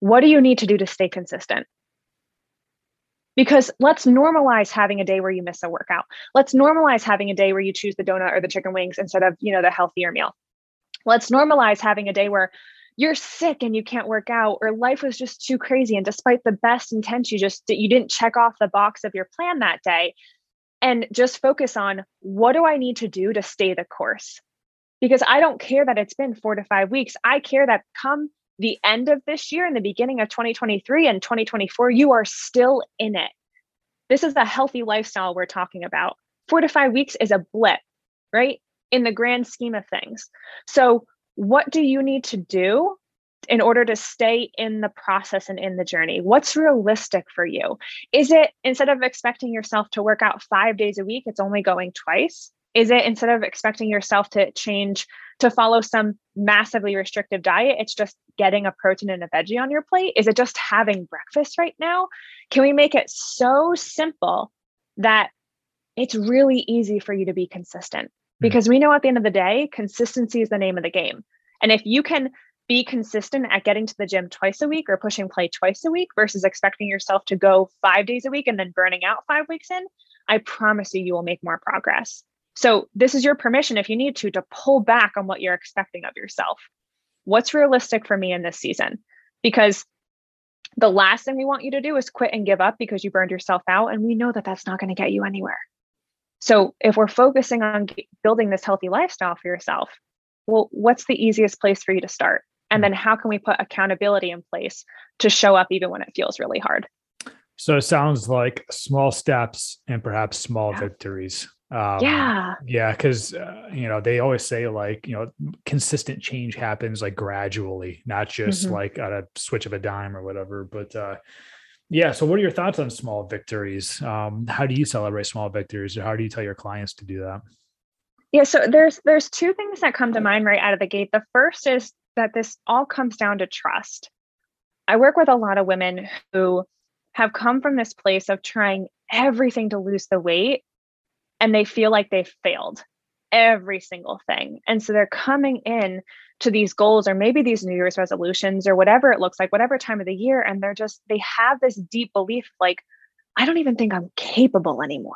what do you need to do to stay consistent? Because let's normalize having a day where you miss a workout. Let's normalize having a day where you choose the donut or the chicken wings instead of, you know, the healthier meal. Let's normalize having a day where you're sick and you can't work out or life was just too crazy and despite the best intent you just you didn't check off the box of your plan that day and just focus on what do I need to do to stay the course? Because I don't care that it's been four to five weeks. I care that come the end of this year and the beginning of 2023 and 2024, you are still in it. This is a healthy lifestyle we're talking about. Four to five weeks is a blip, right? In the grand scheme of things. So, what do you need to do in order to stay in the process and in the journey? What's realistic for you? Is it instead of expecting yourself to work out five days a week, it's only going twice? Is it instead of expecting yourself to change to follow some massively restrictive diet, it's just getting a protein and a veggie on your plate? Is it just having breakfast right now? Can we make it so simple that it's really easy for you to be consistent? Hmm. Because we know at the end of the day, consistency is the name of the game. And if you can be consistent at getting to the gym twice a week or pushing play twice a week versus expecting yourself to go five days a week and then burning out five weeks in, I promise you, you will make more progress. So, this is your permission if you need to, to pull back on what you're expecting of yourself. What's realistic for me in this season? Because the last thing we want you to do is quit and give up because you burned yourself out. And we know that that's not going to get you anywhere. So, if we're focusing on building this healthy lifestyle for yourself, well, what's the easiest place for you to start? And then how can we put accountability in place to show up even when it feels really hard? So it sounds like small steps and perhaps small yeah. victories. Um, yeah. Yeah. Cause, uh, you know, they always say like, you know, consistent change happens like gradually, not just mm-hmm. like at a switch of a dime or whatever. But, uh, yeah. So what are your thoughts on small victories? Um, how do you celebrate small victories or how do you tell your clients to do that? Yeah. So there's, there's two things that come to mind right out of the gate. The first is that this all comes down to trust. I work with a lot of women who have come from this place of trying everything to lose the weight and they feel like they've failed every single thing. And so they're coming in to these goals or maybe these New Year's resolutions or whatever it looks like, whatever time of the year. And they're just, they have this deep belief like, I don't even think I'm capable anymore.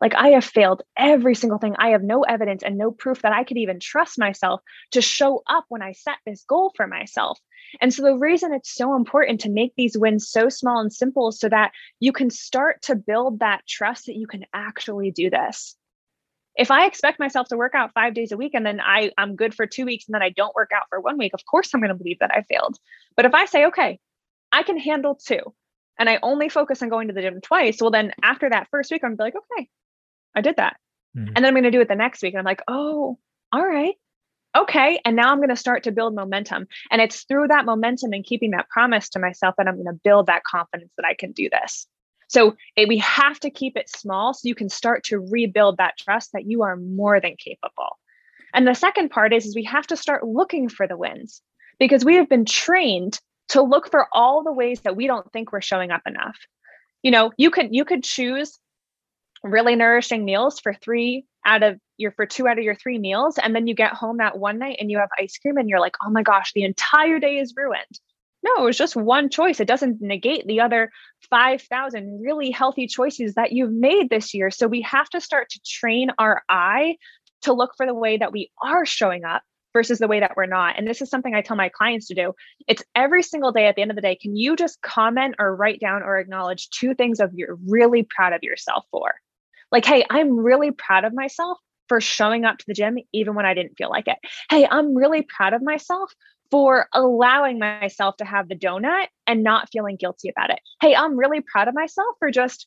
Like I have failed every single thing. I have no evidence and no proof that I could even trust myself to show up when I set this goal for myself. And so the reason it's so important to make these wins so small and simple so that you can start to build that trust that you can actually do this. If I expect myself to work out 5 days a week and then I I'm good for 2 weeks and then I don't work out for 1 week, of course I'm going to believe that I failed. But if I say, "Okay, I can handle 2." And I only focus on going to the gym twice. Well, then after that first week, I'm be like, okay, I did that. Mm-hmm. And then I'm going to do it the next week. And I'm like, oh, all right. Okay. And now I'm going to start to build momentum. And it's through that momentum and keeping that promise to myself that I'm going to build that confidence that I can do this. So it, we have to keep it small so you can start to rebuild that trust that you are more than capable. And the second part is, is we have to start looking for the wins because we have been trained to look for all the ways that we don't think we're showing up enough. You know, you could you could choose really nourishing meals for three out of your for two out of your three meals and then you get home that one night and you have ice cream and you're like oh my gosh the entire day is ruined no it was just one choice it doesn't negate the other 5000 really healthy choices that you've made this year so we have to start to train our eye to look for the way that we are showing up versus the way that we're not. And this is something I tell my clients to do. It's every single day at the end of the day, can you just comment or write down or acknowledge two things of you're really proud of yourself for? Like, hey, I'm really proud of myself for showing up to the gym even when I didn't feel like it. Hey, I'm really proud of myself for allowing myself to have the donut and not feeling guilty about it. Hey, I'm really proud of myself for just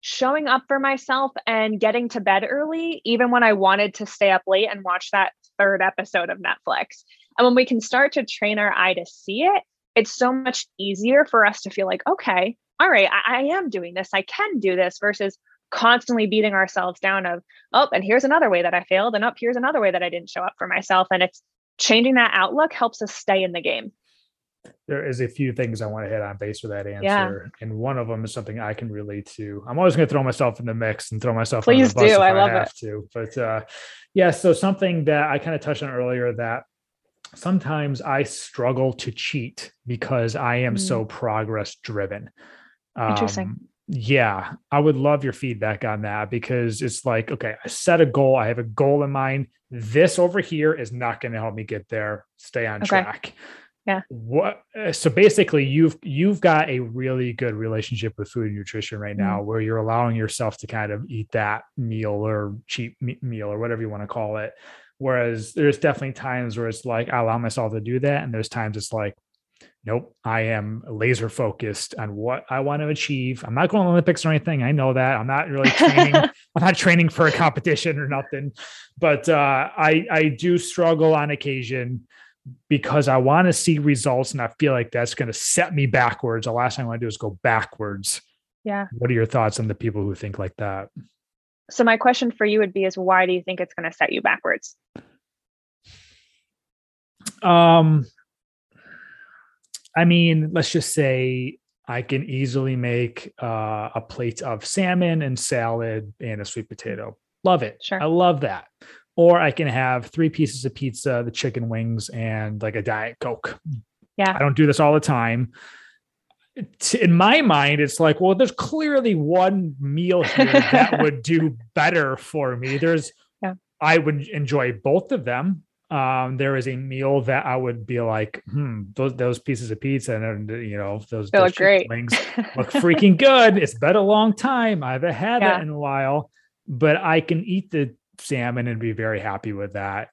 showing up for myself and getting to bed early, even when I wanted to stay up late and watch that third episode of Netflix. And when we can start to train our eye to see it, it's so much easier for us to feel like, okay, all right, I, I am doing this. I can do this versus, constantly beating ourselves down of oh and here's another way that i failed and up oh, here's another way that i didn't show up for myself and it's changing that outlook helps us stay in the game there is a few things i want to hit on base with that answer yeah. and one of them is something i can relate to i'm always going to throw myself in the mix and throw myself please do i, I love it to but uh yeah so something that i kind of touched on earlier that sometimes i struggle to cheat because i am mm. so progress driven Interesting. Yeah, I would love your feedback on that because it's like, okay, I set a goal. I have a goal in mind. This over here is not going to help me get there. Stay on okay. track. Yeah. What? Uh, so basically, you've you've got a really good relationship with food and nutrition right now, mm-hmm. where you're allowing yourself to kind of eat that meal or cheap meal or whatever you want to call it. Whereas there's definitely times where it's like I allow myself to do that, and there's times it's like nope, I am laser focused on what I want to achieve. I'm not going to Olympics or anything. I know that. I'm not really training. I'm not training for a competition or nothing. But uh, I I do struggle on occasion because I want to see results, and I feel like that's going to set me backwards. The last thing I want to do is go backwards. Yeah. What are your thoughts on the people who think like that? So my question for you would be is why do you think it's going to set you backwards? Um I mean, let's just say I can easily make uh, a plate of salmon and salad and a sweet potato. Love it. Sure. I love that. Or I can have three pieces of pizza, the chicken wings, and like a Diet Coke. Yeah. I don't do this all the time. In my mind, it's like, well, there's clearly one meal here that would do better for me. There's, Yeah. I would enjoy both of them um there is a meal that I would be like, hmm, those those pieces of pizza and uh, you know those, those look great. wings look freaking good. It's been a long time. I haven't had Yeah. that in a while, but I can eat the salmon and be very happy with that.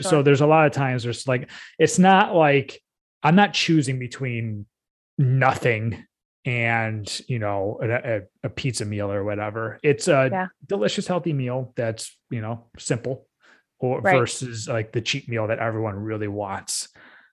So there's a lot of times there's like it's not like I'm not choosing between nothing and you know a, a, a pizza meal or whatever. It's a Yeah. delicious, healthy meal that's you know simple, or Right. versus like the cheap meal that everyone really wants.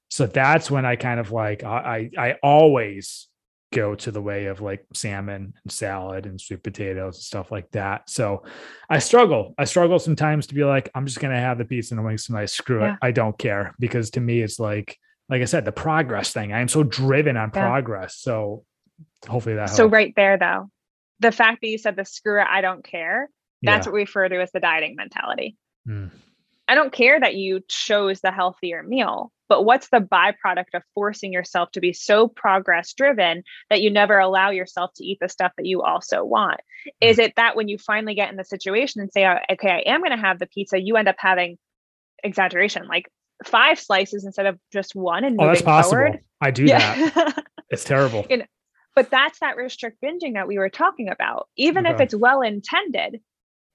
So that's when I kind of like I I, always go to the way of like salmon and salad and sweet potatoes and stuff like that. So I struggle. I struggle sometimes to be like, I'm just gonna have the pizza and the wings tonight. Screw Yeah. it. I don't care. Because to me, it's like, like I said, the progress thing. I am so driven on Yeah. progress. So hopefully that so right there though, the fact that you said the screw it, I don't care. That's Yeah. what we refer to as the dieting mentality. Mm. I don't care that you chose the healthier meal, but what's the byproduct of forcing yourself to be so progress driven that you never allow yourself to eat the stuff that you also want? Hmm. Is it that when you finally get in the situation and say, "Oh, okay, I am going to have the pizza, you end up having exaggeration, like five slices instead of just one and Oh, that's moving possible. forward? I do that. It's terrible. You know, but that's that restrict binging that we were talking about. Even if it's well intended,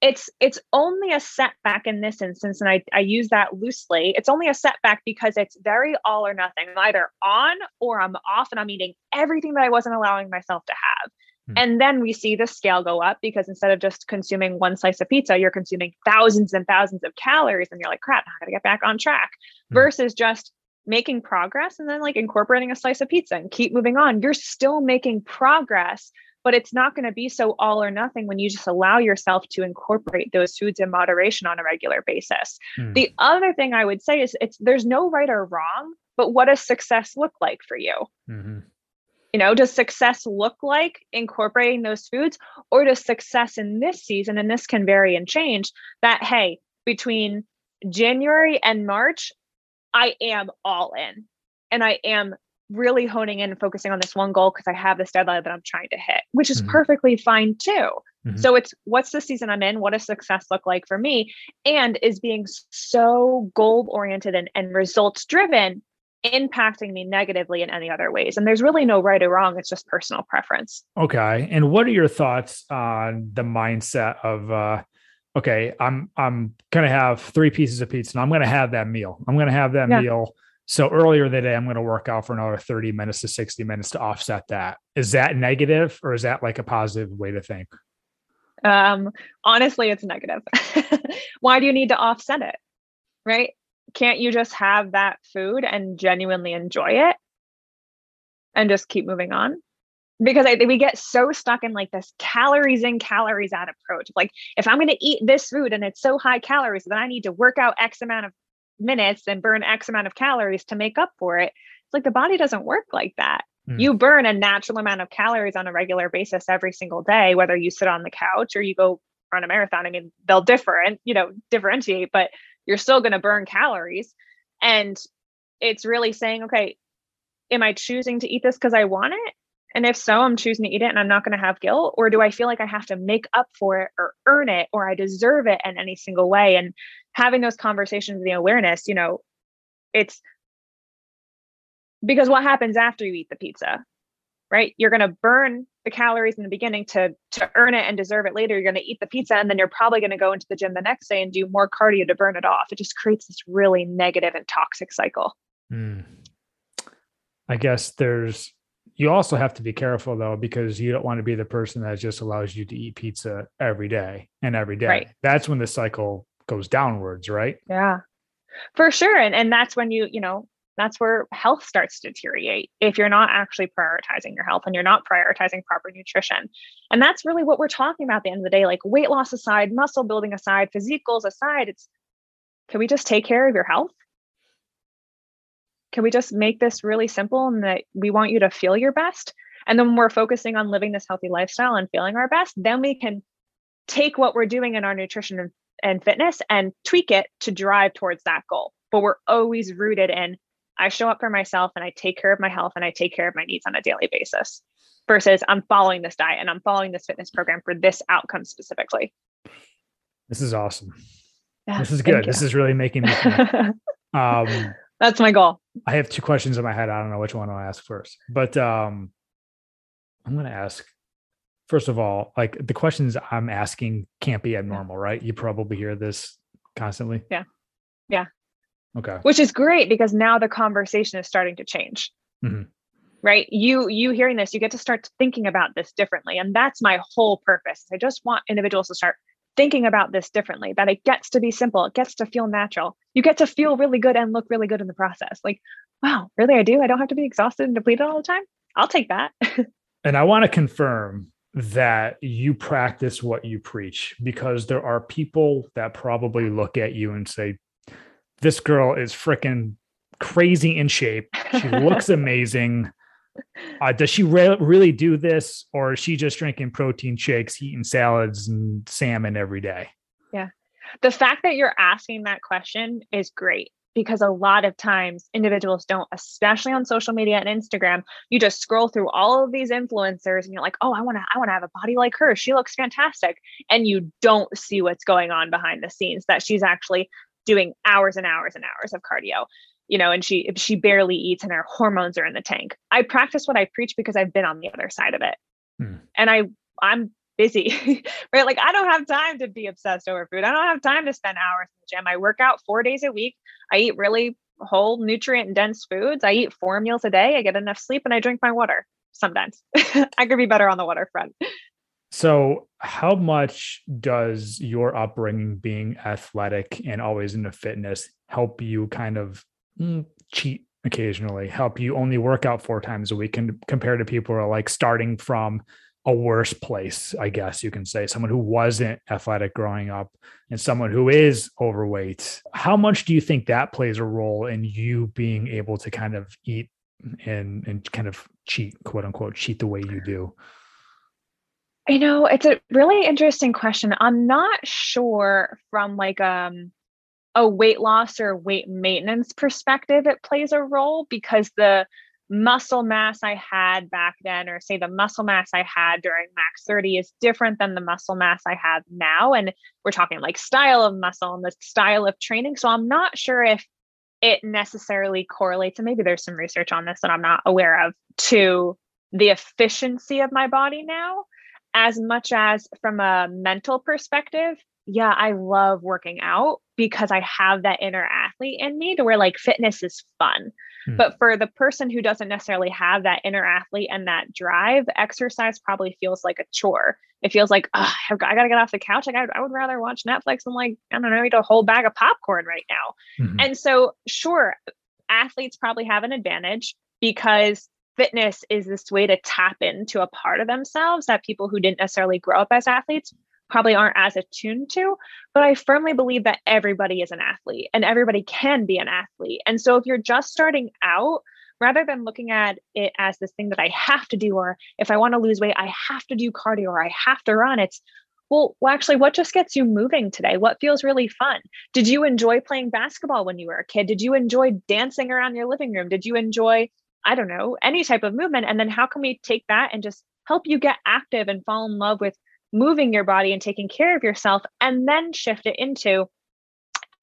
it's it's only a setback in this instance, and I, I use that loosely. It's only a setback because it's very all or nothing. I'm either on or I'm off, and I'm eating everything that I wasn't allowing myself to have. Hmm. And then we see the scale go up because instead of just consuming one slice of pizza, you're consuming thousands and thousands of calories, and you're like, crap, I gotta get back on track. Hmm. Versus just making progress and then like incorporating a slice of pizza and keep moving on. You're still making progress, but it's not going to be so all or nothing when you just allow yourself to incorporate those foods in moderation on a regular basis. Mm. The other thing I would say is it's there's no right or wrong, but what does success look like for you? Mhm. You know, does success look like incorporating those foods or does success in this season and this can vary and change that hey, between January and March, I am all in and I am really honing in and focusing on this one goal because I have this deadline that I'm trying to hit, which is Mhm. perfectly fine too. Mhm. So it's what's the season I'm in? What does success look like for me? And is being so goal oriented and, and results driven impacting me negatively in any other ways? And there's really no right or wrong. It's just personal preference. Okay. And what are your thoughts on the mindset of uh okay, I'm I'm gonna have three pieces of pizza and I'm gonna have that meal. I'm gonna have that Yeah. meal. So earlier today, I'm gonna work out for another 30 minutes to 60 minutes to offset that. Is that negative or is that like a positive way to think? Um, honestly, it's negative. Why do you need to offset it? Right? Can't you just have that food and genuinely enjoy it and just keep moving on? Because I we get so stuck in like this calories in, calories out approach. Like, if I'm going to eat this food and it's so high calories, then I need to work out X amount of minutes and burn X amount of calories to make up for it. It's like the body doesn't work like that. Mm. You burn a natural amount of calories on a regular basis every single day, whether you sit on the couch or you go run a marathon. I mean, they'll differ and, you know, differentiate, but you're still going to burn calories. And it's really saying, okay, am I choosing to eat this because I want it? And if so, I'm choosing to eat it and I'm not going to have guilt. Or do I feel like I have to make up for it or earn it or I deserve it in any single way? And having those conversations, the awareness, you know, it's because what happens after you eat the pizza, right? You're going to burn the calories in the beginning to to earn it and deserve it later. You're going to eat the pizza and then you're probably going to go into the gym the next day and do more cardio to burn it off. It just creates this really negative and toxic cycle. Mm. I guess there's you also have to be careful though because you don't want to be the person that just allows you to eat pizza every day and every day. Right. That's when the cycle goes downwards, right? Yeah. For sure. And and that's when you, you know, that's where health starts to deteriorate if you're not actually prioritizing your health and you're not prioritizing proper nutrition. And that's really what we're talking about at the end of the day. Like weight loss aside, muscle building aside, physique goals aside, it's can we just take care of your health? Can we just make this really simple and that we want you to feel your best? And then when we're focusing on living this healthy lifestyle and feeling our best, then we can take what we're doing in our nutrition and, and fitness and tweak it to drive towards that goal. But we're always rooted in I show up for myself and I take care of my health and I take care of my needs on a daily basis versus I'm following this diet and I'm following this fitness program for this outcome specifically. This is awesome. Yeah, this is good. This is really making me um that's my goal. I have two questions in my head. I don't know which one I'll ask first. But um I'm gonna ask first of all, like the questions I'm asking can't be abnormal, right? You probably hear this constantly. Yeah. Yeah. Okay. Which is great because now the conversation is starting to change. Mm-hmm. Right. You you hearing this, you get to start thinking about this differently. And that's my whole purpose. I just want individuals to start thinking about this differently, that it gets to be simple, it gets to feel natural. You get to feel really good and look really good in the process. Like, wow, really I do? I don't have to be exhausted and depleted all the time. I'll take that. and I want to confirm that you practice what you preach because there are people that probably look at you and say, This girl is freaking crazy in shape. She looks amazing. Uh, does she re- really do this, or is she just drinking protein shakes, eating salads and salmon every day? Yeah. The fact that you're asking that question is great because a lot of times individuals don't especially on social media and instagram you just scroll through all of these influencers and you're like oh i want to i want to have a body like her she looks fantastic and you don't see what's going on behind the scenes that she's actually doing hours and hours and hours of cardio you know and she she barely eats and her hormones are in the tank i practice what i preach because i've been on the other side of it hmm. and i i'm busy, right? Like I don't have time to be obsessed over food. I don't have time to spend hours in the gym. I work out four days a week. I eat really whole nutrient dense foods. I eat four meals a day. I get enough sleep and I drink my water sometimes. I could be better on the waterfront. So, how much does your upbringing being athletic and always into fitness help you kind of cheat occasionally, help you only work out four times a week and compared to people who are like starting from a worse place, I guess you can say, someone who wasn't athletic growing up and someone who is overweight. How much do you think that plays a role in you being able to kind of eat and and kind of cheat, quote unquote, cheat the way you do? You know, it's a really interesting question. I'm not sure from like um a weight loss or weight maintenance perspective it plays a role because the muscle mass I had back then, or say the muscle mass I had during max 30 is different than the muscle mass I have now. And we're talking like style of muscle and the style of training. So I'm not sure if it necessarily correlates, and maybe there's some research on this that I'm not aware of, to the efficiency of my body now, as much as from a mental perspective. Yeah, I love working out because I have that inner athlete in me to where like fitness is fun. Hmm. But for the person who doesn't necessarily have that inner athlete and that drive, exercise probably feels like a chore. It feels like, I got to get off the couch. Like, I, I, would rather watch Netflix than, like, I don't know, eat a whole bag of popcorn right now. Mm-hmm. And so, sure, athletes probably have an advantage because fitness is this way to tap into a part of themselves that people who didn't necessarily grow up as athletes probably aren't as attuned to. But I firmly believe that everybody is an athlete and everybody can be an athlete. And so if you're just starting out, rather than looking at it as this thing that I have to do, or if I want to lose weight, I have to do cardio or I have to run, it's well, well, actually, what just gets you moving today? What feels really fun? Did you enjoy playing basketball when you were a kid? Did you enjoy dancing around your living room? Did you enjoy, I don't know, any type of movement? And then how can we take that and just help you get active and fall in love with moving your body and taking care of yourself, and then shift it into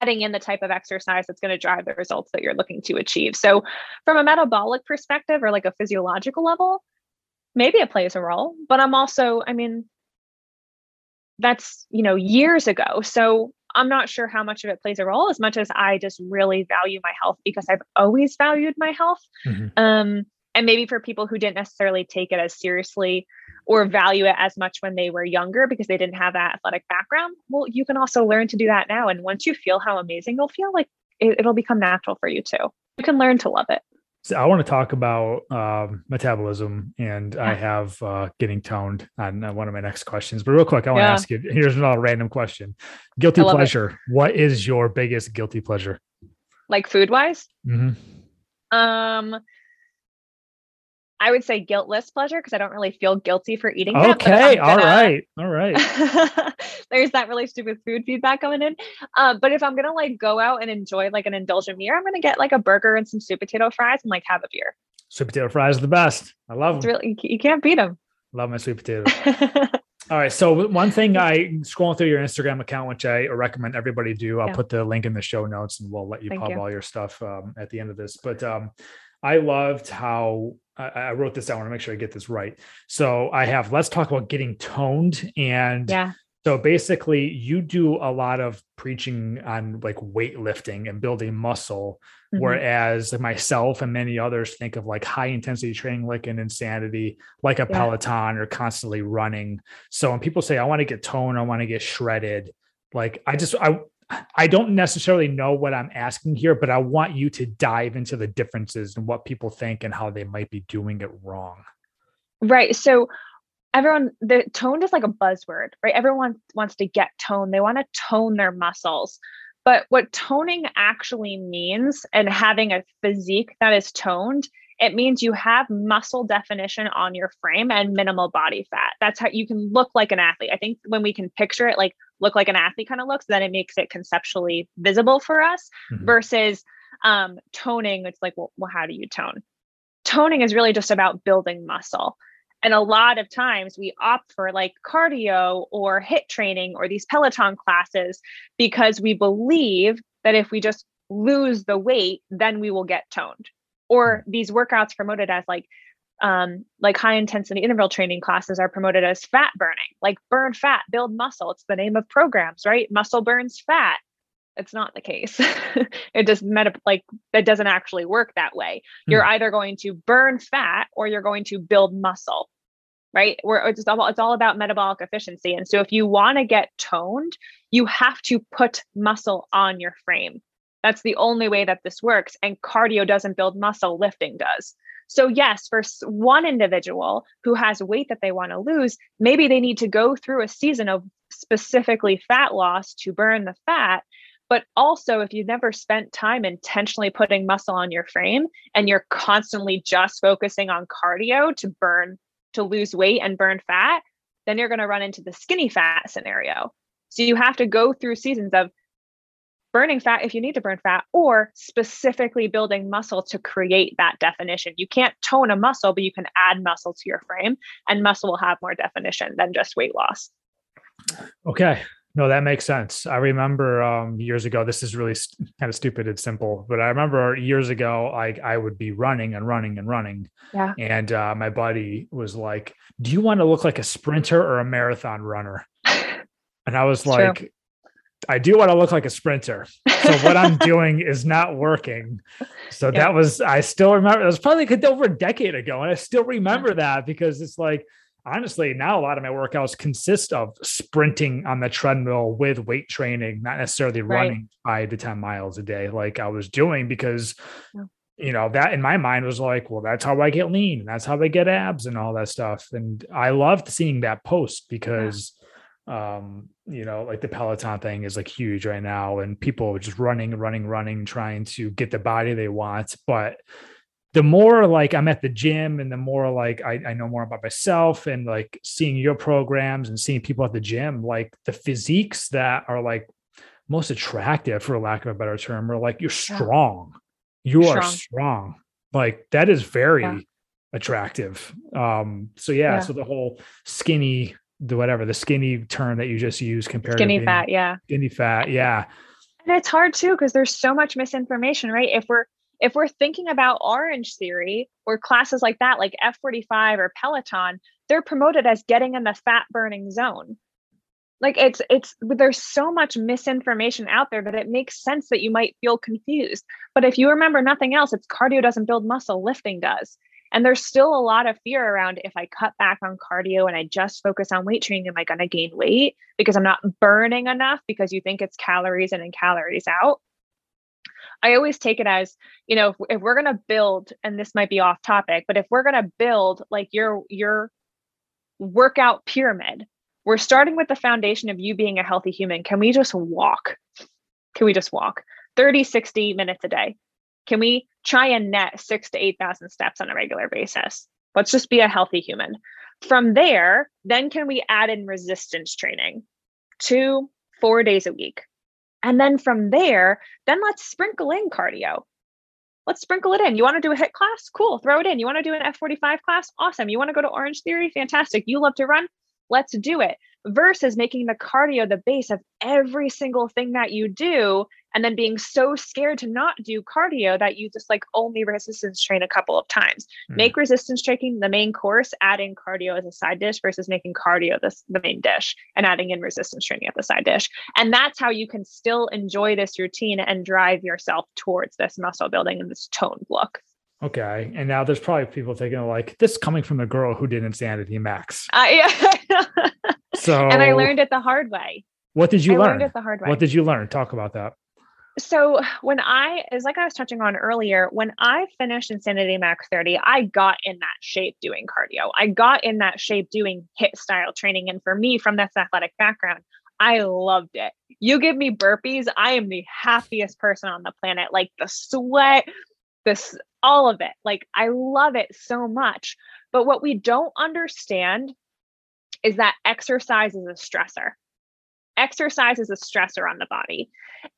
adding in the type of exercise that's going to drive the results that you're looking to achieve. So, from a metabolic perspective or like a physiological level, maybe it plays a role, but I'm also, I mean, that's, you know, years ago. So, I'm not sure how much of it plays a role as much as I just really value my health because I've always valued my health. Mm-hmm. Um, and maybe for people who didn't necessarily take it as seriously or value it as much when they were younger because they didn't have that athletic background well you can also learn to do that now and once you feel how amazing you'll feel like it, it'll become natural for you too. You can learn to love it. So I want to talk about um, metabolism, and yeah. I have uh, getting toned on uh, one of my next questions. But real quick, I want yeah. to ask you. Here's another random question: Guilty pleasure. It. What is your biggest guilty pleasure? Like food wise? Mm-hmm. Um, I would say guiltless pleasure because I don't really feel guilty for eating. Okay, all right, all right. There's that relationship with food feedback coming in. Uh, but if I'm gonna like go out and enjoy like an indulgent meal, I'm gonna get like a burger and some sweet potato fries and like have a beer. Sweet potato fries are the best. I love them. Really, you can't beat them. Love my sweet potato. all right. So one thing I scrolling through your Instagram account, which I recommend everybody do. I'll yeah. put the link in the show notes, and we'll let you Thank pub you. all your stuff um, at the end of this. But um, I loved how I, I wrote this down. I want to make sure I get this right. So I have let's talk about getting toned and yeah. So basically, you do a lot of preaching on like weightlifting and building muscle, mm-hmm. whereas myself and many others think of like high intensity training like an insanity, like a yeah. Peloton or constantly running. So when people say, I want to get toned, I want to get shredded, like I just I I don't necessarily know what I'm asking here, but I want you to dive into the differences and what people think and how they might be doing it wrong. Right. So everyone the toned is like a buzzword, right? Everyone wants to get toned. They want to tone their muscles. But what toning actually means and having a physique that is toned it means you have muscle definition on your frame and minimal body fat. That's how you can look like an athlete. I think when we can picture it, like look like an athlete kind of looks, then it makes it conceptually visible for us mm-hmm. versus um, toning. It's like, well, well, how do you tone? Toning is really just about building muscle. And a lot of times we opt for like cardio or HIIT training or these Peloton classes because we believe that if we just lose the weight, then we will get toned or hmm. these workouts promoted as like um, like high intensity interval training classes are promoted as fat burning, like burn fat, build muscle. It's the name of programs, right? Muscle burns fat. It's not the case. it just meta like it doesn't actually work that way. Mm. You're either going to burn fat or you're going to build muscle, right? Where it's all it's all about metabolic efficiency. And so if you want to get toned, you have to put muscle on your frame. That's the only way that this works. And cardio doesn't build muscle, lifting does. So, yes, for one individual who has weight that they want to lose, maybe they need to go through a season of specifically fat loss to burn the fat. But also, if you've never spent time intentionally putting muscle on your frame and you're constantly just focusing on cardio to burn, to lose weight and burn fat, then you're going to run into the skinny fat scenario. So, you have to go through seasons of burning fat if you need to burn fat or specifically building muscle to create that definition. You can't tone a muscle, but you can add muscle to your frame and muscle will have more definition than just weight loss. Okay. No, that makes sense. I remember um, years ago, this is really st- kind of stupid and simple, but I remember years ago, like I would be running and running and running. Yeah. And uh, my buddy was like, Do you want to look like a sprinter or a marathon runner? And I was it's like, true I do want to look like a sprinter. So what I'm doing is not working. So yeah. that was I still remember it was probably like over a decade ago. And I still remember that because it's like honestly, now a lot of my workouts consist of sprinting on the treadmill with weight training, not necessarily right. running five to 10 miles a day like I was doing because yeah. you know that in my mind was like, well, that's how I get lean. That's how I get abs and all that stuff. And I loved seeing that post because yeah um you know like the peloton thing is like huge right now and people are just running running running trying to get the body they want but the more like i'm at the gym and the more like I, I know more about myself and like seeing your programs and seeing people at the gym like the physiques that are like most attractive for lack of a better term are like you're strong. You strong. are strong. like that is very yeah. attractive. Um so yeah, yeah. so the whole skinny the whatever the skinny term that you just use compared skinny to fat yeah. skinny fat yeah. And it's hard too because there's so much misinformation right? If we're if we're thinking about Orangetheory or classes like that like f45 or peloton they're promoted as getting in the fat burning zone. Like it's it's there's so much misinformation out there that it makes sense that you might feel confused. But if you remember nothing else it's cardio doesn't build muscle lifting does and there's still a lot of fear around if I cut back on cardio and I just focus on weight training, am I going to gain weight because I'm not burning enough because you think it's calories in and calories out? I always take it as, you know, if, if we're going to build, and this might be off topic, but if we're going to build like your, your workout pyramid, we're starting with the foundation of you being a healthy human. Can we just walk? Can we just walk 30, 60 minutes a day? Can we try and net six to 8,000 steps on a regular basis? Let's just be a healthy human. From there, then can we add in resistance training two, four days a week? And then from there, then let's sprinkle in cardio. Let's sprinkle it in. You want to do a HIIT class? Cool, throw it in. You want to do an F45 class? Awesome. You want to go to Orangetheory? Fantastic. You love to run? Let's do it versus making the cardio the base of every single thing that you do and then being so scared to not do cardio that you just like only resistance train a couple of times mm. make resistance training the main course adding cardio as a side dish versus making cardio the, the main dish and adding in resistance training at the side dish and that's how you can still enjoy this routine and drive yourself towards this muscle building and this toned look Okay. And now there's probably people thinking like this coming from the girl who did Insanity Max. Uh, yeah. so and I learned it the hard way. What did you I learn? Learned it the hard way. What did you learn? Talk about that. So when I is like I was touching on earlier, when I finished Insanity Max 30, I got in that shape doing cardio. I got in that shape doing HIIT style training. And for me, from this athletic background, I loved it. You give me burpees, I am the happiest person on the planet. Like the sweat, this all of it. Like I love it so much. But what we don't understand is that exercise is a stressor. Exercise is a stressor on the body.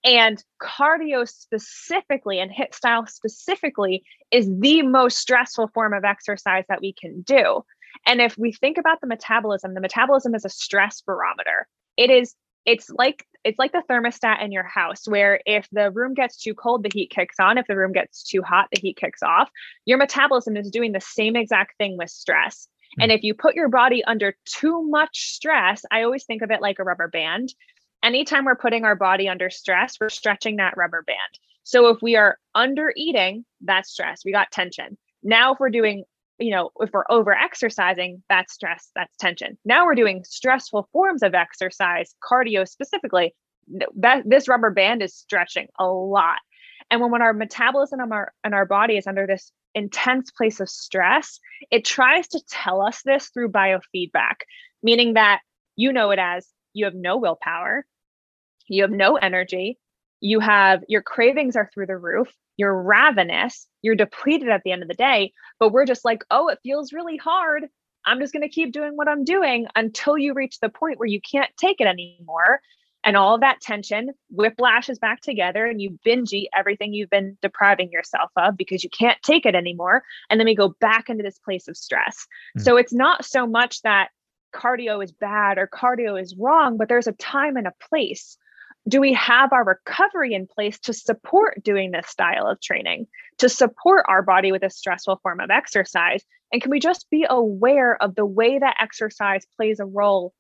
And cardio specifically and HIIT style specifically is the most stressful form of exercise that we can do. And if we think about the metabolism, the metabolism is a stress barometer. It is it's like it's like the thermostat in your house where if the room gets too cold the heat kicks on if the room gets too hot the heat kicks off your metabolism is doing the same exact thing with stress mm-hmm. and if you put your body under too much stress i always think of it like a rubber band anytime we're putting our body under stress we're stretching that rubber band so if we are under eating that's stress we got tension now if we're doing you know, if we're over exercising, that's stress, that's tension. Now we're doing stressful forms of exercise, cardio specifically. That this rubber band is stretching a lot. And when, when our metabolism and our, and our body is under this intense place of stress, it tries to tell us this through biofeedback, meaning that you know it as you have no willpower, you have no energy, you have your cravings are through the roof, you're ravenous, you're depleted at the end of the day, but we're just like, oh, it feels really hard. I'm just going to keep doing what I'm doing until you reach the point where you can't take it anymore. And all of that tension whiplashes back together and you binge eat everything you've been depriving yourself of because you can't take it anymore. And then we go back into this place of stress. Mm. So it's not so much that cardio is bad or cardio is wrong, but there's a time and a place do we have our recovery in place to support doing this style of training, to support our body with a stressful form of exercise? And can we just be aware of the way that exercise plays a role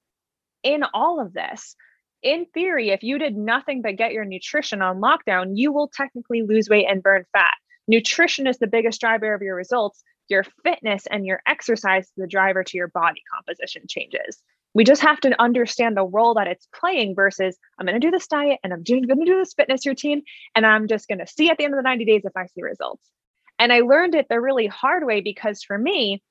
in all of this? In theory, if you did nothing but get your nutrition on lockdown, you will technically lose weight and burn fat. Nutrition is the biggest driver of your results. Your fitness and your exercise is the driver to your body composition changes we just have to understand the role that it's playing versus I'm going to do this diet and I'm going to do this fitness routine and I'm just going to see at the end of the 90 days if I see results. And I learned it the really hard way because for me,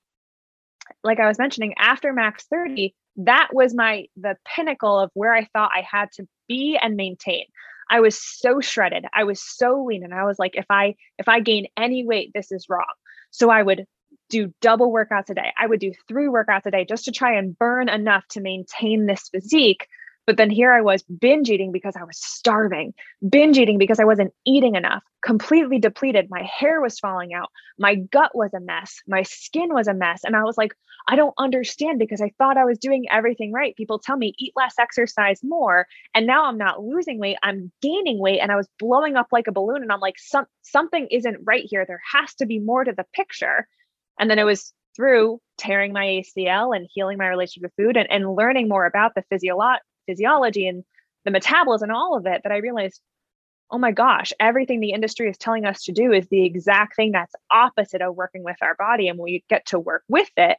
like I was mentioning, after max 30, that was my the pinnacle of where I thought I had to be and maintain. I was so shredded. I was so lean and I was like if I if I gain any weight this is wrong. So I would do double workouts a day. I would do three workouts a day just to try and burn enough to maintain this physique. But then here I was binge eating because I was starving, binge eating because I wasn't eating enough, completely depleted. My hair was falling out. My gut was a mess. My skin was a mess. And I was like, I don't understand because I thought I was doing everything right. People tell me eat less, exercise more. And now I'm not losing weight, I'm gaining weight. And I was blowing up like a balloon. And I'm like, Some, something isn't right here. There has to be more to the picture. And then it was through tearing my ACL and healing my relationship with food and, and learning more about the physiolo- physiology and the metabolism and all of it that I realized, oh my gosh, everything the industry is telling us to do is the exact thing that's opposite of working with our body. And we get to work with it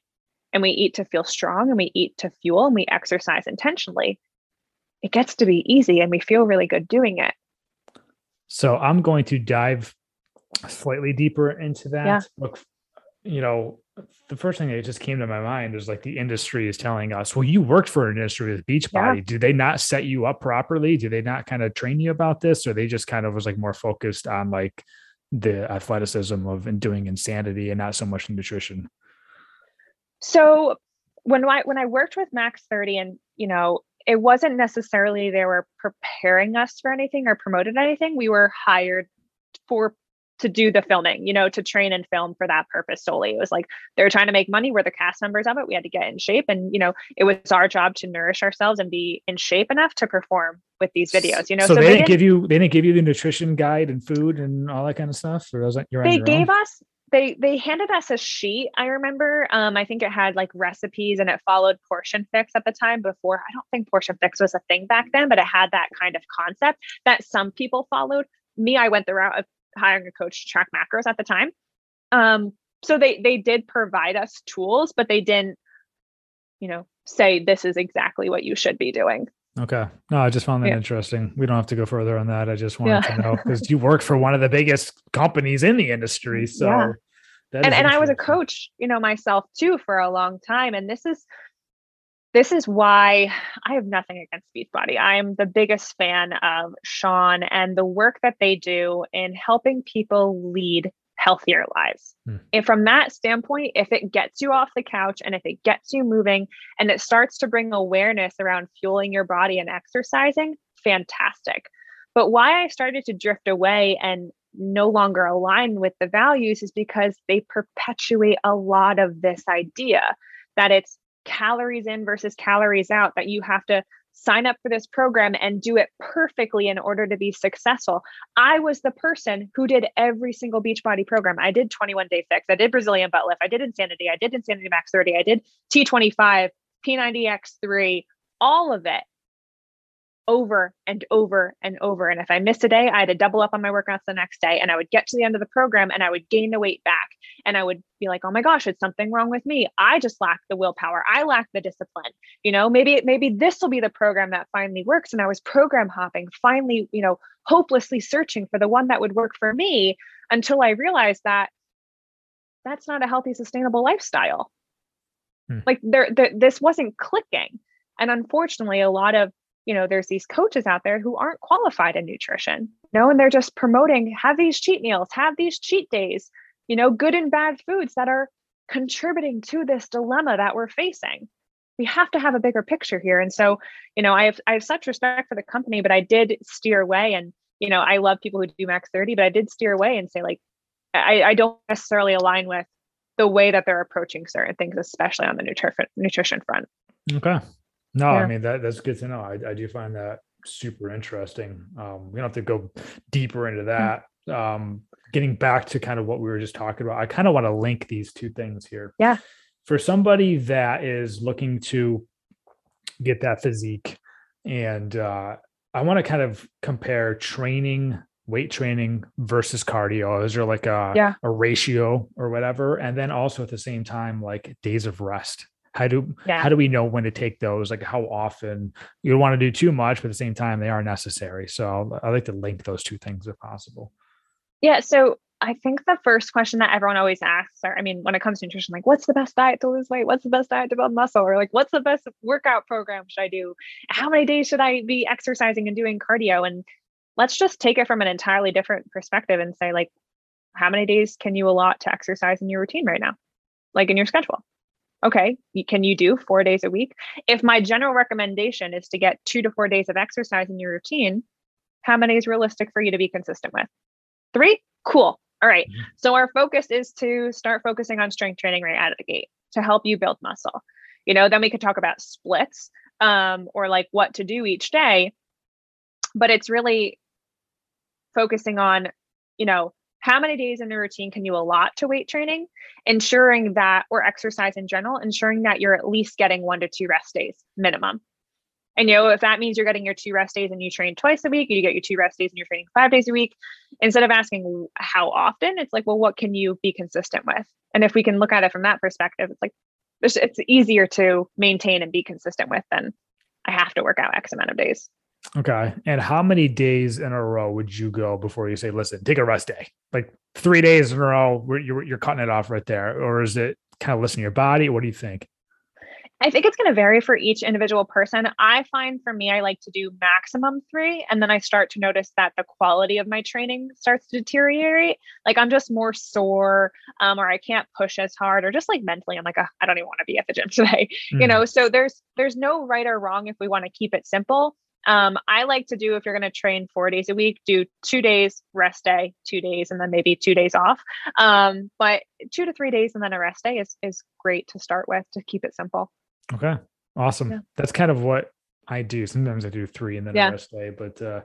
and we eat to feel strong and we eat to fuel and we exercise intentionally. It gets to be easy and we feel really good doing it. So I'm going to dive slightly deeper into that. Yeah. Look, you know, the first thing that just came to my mind is like the industry is telling us, well, you worked for an industry with Beachbody. Yeah. Do they not set you up properly? Do they not kind of train you about this? Or they just kind of was like more focused on like the athleticism of and doing insanity and not so much nutrition? So when I when I worked with Max 30 and you know, it wasn't necessarily they were preparing us for anything or promoted anything. We were hired for to do the filming, you know, to train and film for that purpose solely. It was like they were trying to make money. We're the cast members of it. We had to get in shape. And, you know, it was our job to nourish ourselves and be in shape enough to perform with these videos, you know. So, they, didn't give you they didn't give you the nutrition guide and food and all that kind of stuff, or wasn't you're they your gave own? us they they handed us a sheet i remember um i think it had like recipes and it followed portion fix at the time before i don't think portion fix was a thing back then but it had that kind of concept that some people followed me i went the route of hiring a coach to track macros at the time um so they they did provide us tools but they didn't you know say this is exactly what you should be doing Okay. No, I just found that Yeah. interesting. We don't have to go further on that. I just wanted Yeah. to know because you work for one of the biggest companies in the industry. So Yeah. and and I was a coach, you know, myself too for a long time. And this is this is why I have nothing against Beachbody. I am the biggest fan of Shaun and the work that they do in helping people lead healthier lives. Hmm. And from that standpoint, if it gets you off the couch and if it gets you moving and it starts to bring awareness around fueling your body and exercising, fantastic. But why I started to drift away and no longer align with the values is because they perpetuate a lot of this idea that it's calories in versus calories out, that you have to sign up for this program and do it perfectly in order to be successful. I was the person who did every single Beachbody program. I did 21 day fix, I did Brazilian butt lift, I did Insanity, I did Insanity Max 30, I did T25, P90X3, all of it over and over and over. And if I missed a day, I had to double up on my workouts the next day. And I would get to the end of the program and I would gain the weight back. And I would be like, oh my gosh, it's something wrong with me. I just lack the willpower. I lack the discipline. You know, maybe it, maybe this will be the program that finally works. And I was program hopping, finally, you know, hopelessly searching for the one that would work for me until I realized that that's not a healthy, sustainable lifestyle. Hmm. Like there, there, this wasn't clicking. And unfortunately, a lot of you know, there's these coaches out there who aren't qualified in nutrition, you know, and they're just promoting have these cheat meals, have these cheat days, you know, good and bad foods that are contributing to this dilemma that we're facing. We have to have a bigger picture here. And so, you know, I have I have such respect for the company, but I did steer away and, you know, I love people who do max 30, but I did steer away and say, like, I, I don't necessarily align with the way that they're approaching certain things, especially on the nutrition nutrition front. Okay. No, I mean that that's good to know. I, I do find that super interesting. Um, we don't have to go deeper into that. Um, getting back to kind of what we were just talking about, I kind of want to link these two things here. Yeah. For somebody that is looking to get that physique, and uh, I want to kind of compare training, weight training versus cardio. Is there like a Yeah. a ratio or whatever? And then also at the same time, like days of rest. How do Yeah. how do we know when to take those? Like how often you don't want to do too much, but at the same time they are necessary. So I like to link those two things if possible. Yeah. So I think the first question that everyone always asks, or I mean, when it comes to nutrition, like, what's the best diet to lose weight? What's the best diet to build muscle? Or like, what's the best workout program should I do? How many days should I be exercising and doing cardio? And let's just take it from an entirely different perspective and say, like, how many days can you allot to exercise in your routine right now? Like in your schedule? Okay, can you do four days a week? If my general recommendation is to get two to four days of exercise in your routine, how many is realistic for you to be consistent with? Three? Cool. All right. Mhm. So our focus is to start focusing on strength training right out of the gate to help you build muscle. You know, then we could talk about splits um, or like what to do each day. But it's really focusing on, you know, how many days in the routine can you allot to weight training, ensuring that, or exercise in general, ensuring that you're at least getting one to two rest days minimum. And you know, if that means you're getting your two rest days and you train twice a week, you get your two rest days and you're training five days a week, instead of asking how often, it's like, well, what can you be consistent with? And if we can look at it from that perspective, it's like it's, it's easier to maintain and be consistent with than I have to work out X amount of days. Okay. And how many days in a row would you go before you say, listen, take a rest day? Like three days in a row, you're, you're cutting it off right there. Or is it kind of listen to your body? What do you think? I think it's going to vary for each individual person. I find for me, I like to do maximum three, and then I start to notice that the quality of my training starts to deteriorate. Like I'm just more sore, um, or I can't push as hard, or just like mentally, I'm like, oh, I don't even want to be at the gym today. Mm. You know, so there's there's no right or wrong if we want to keep it simple. Um, I like to do if you're going to train four days a week, do two days rest day, two days, and then maybe two days off. Um, but two to three days and then a rest day is is great to start with to keep it simple. Okay, awesome. Yeah. That's kind of what I do. Sometimes I do three and then yeah. a rest day, but uh,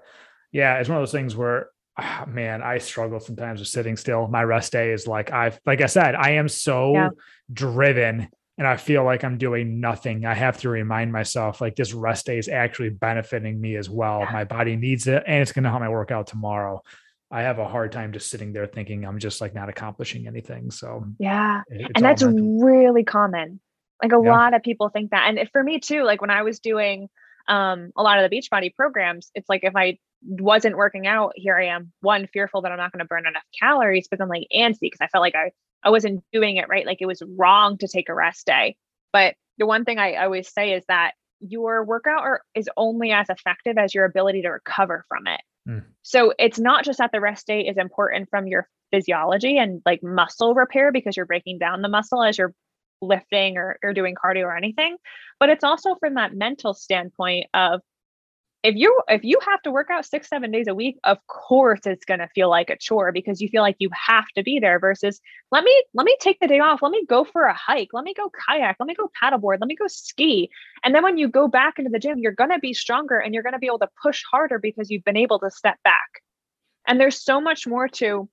yeah, it's one of those things where oh, man, I struggle sometimes with sitting still. My rest day is like I've like I said, I am so yeah. driven and I feel like I'm doing nothing, I have to remind myself like this rest day is actually benefiting me as well. Yeah. My body needs it and it's going to help my workout tomorrow. I have a hard time just sitting there thinking I'm just like not accomplishing anything. So, yeah. and that's mental. really common. Like a yeah. lot of people think that. And for me too, like when I was doing um, a lot of the Beachbody programs, it's like if I wasn't working out, here I am, one, fearful that I'm not going to burn enough calories, but then like antsy because I felt like I I wasn't doing it right. Like it was wrong to take a rest day. But the one thing I always say is that your workout are, is only as effective as your ability to recover from it. Mm. So it's not just that the rest day is important from your physiology and like muscle repair because you're breaking down the muscle as you're lifting or, or doing cardio or anything, but it's also from that mental standpoint of if you if you have to work out six seven days a week of course it's going to feel like a chore because you feel like you have to be there versus let me let me take the day off. Let me go for a hike. Let me go kayak. Let me go paddleboard. Let me go ski. And then when you go back into the gym you're going to be stronger and you're going to be able to push harder because you've been able to step back. And there's so much more to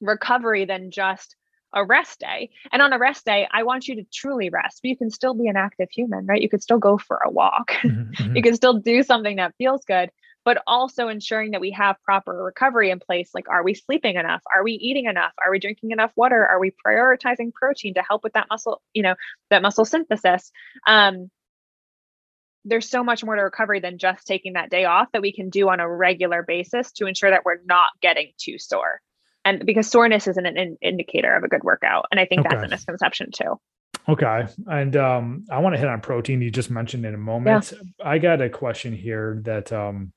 recovery than just a rest day. And on a rest day, I want you to truly rest, but you can still be an active human, right? You could still go for a walk. Mm-hmm. you mm-hmm. can still do something that feels good, but also ensuring that we have proper recovery in place. Like, are we sleeping enough? Are we eating enough? Are we drinking enough water? Are we prioritizing protein to help with that muscle, you know, that muscle synthesis? Um, there's so much more to recovery than just taking that day off that we can do on a regular basis to ensure that we're not getting too sore and because soreness isn't an in- indicator of a good workout and i think okay. that's a misconception too okay and um, i want to hit on protein you just mentioned in a moment yeah. i got a question here that um,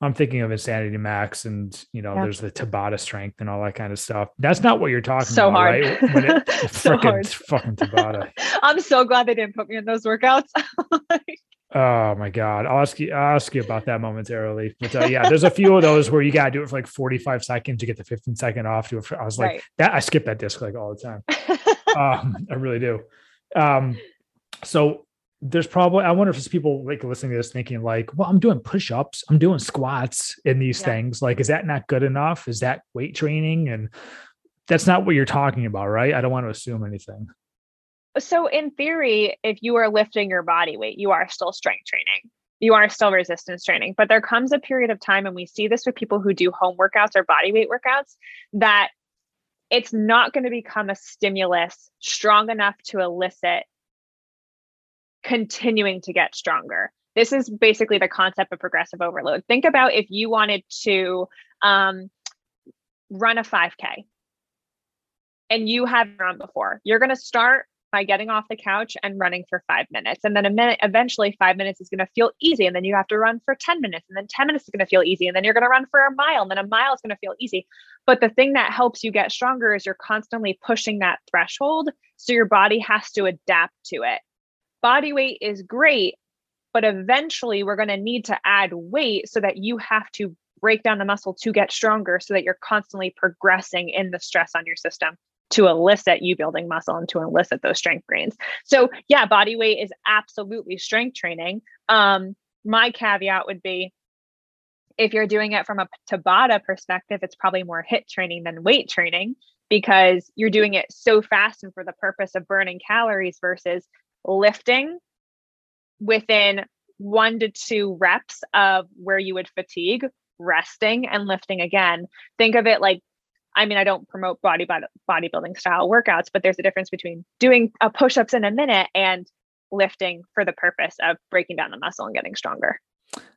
i'm thinking of insanity max and you know yeah. there's the tabata strength and all that kind of stuff that's not what you're talking so about hard. right when it, so frickin', hard. fucking tabata i'm so glad they didn't put me in those workouts Oh my God. I'll ask you, I'll ask you about that momentarily. But uh, yeah, there's a few of those where you got to do it for like 45 seconds to get the 15 second off to it. For, I was like right. that. I skip that disc like all the time. um, I really do. Um, so there's probably, I wonder if there's people like listening to this thinking like, well, I'm doing push-ups, I'm doing squats in these yeah. things. Like, is that not good enough? Is that weight training? And that's not what you're talking about, right? I don't want to assume anything so in theory if you are lifting your body weight you are still strength training. You are still resistance training. But there comes a period of time and we see this with people who do home workouts or body weight workouts that it's not going to become a stimulus strong enough to elicit continuing to get stronger. This is basically the concept of progressive overload. Think about if you wanted to um, run a 5k and you haven't run before. You're going to start by getting off the couch and running for five minutes. And then a minute, eventually five minutes is going to feel easy. And then you have to run for 10 minutes. And then 10 minutes is going to feel easy. And then you're going to run for a mile. And then a mile is going to feel easy. But the thing that helps you get stronger is you're constantly pushing that threshold. So your body has to adapt to it. Body weight is great, but eventually we're going to need to add weight so that you have to break down the muscle to get stronger so that you're constantly progressing in the stress on your system to elicit you building muscle and to elicit those strength gains. So yeah, body weight is absolutely strength training. Um, my caveat would be if you're doing it from a Tabata perspective, it's probably more HIIT training than weight training because you're doing it so fast and for the purpose of burning calories versus lifting within one to two reps of where you would fatigue, resting and lifting again. Think of it like I mean, I don't promote body body bodybuilding style workouts, but there's a difference between doing a push-ups in a minute and lifting for the purpose of breaking down the muscle and getting stronger.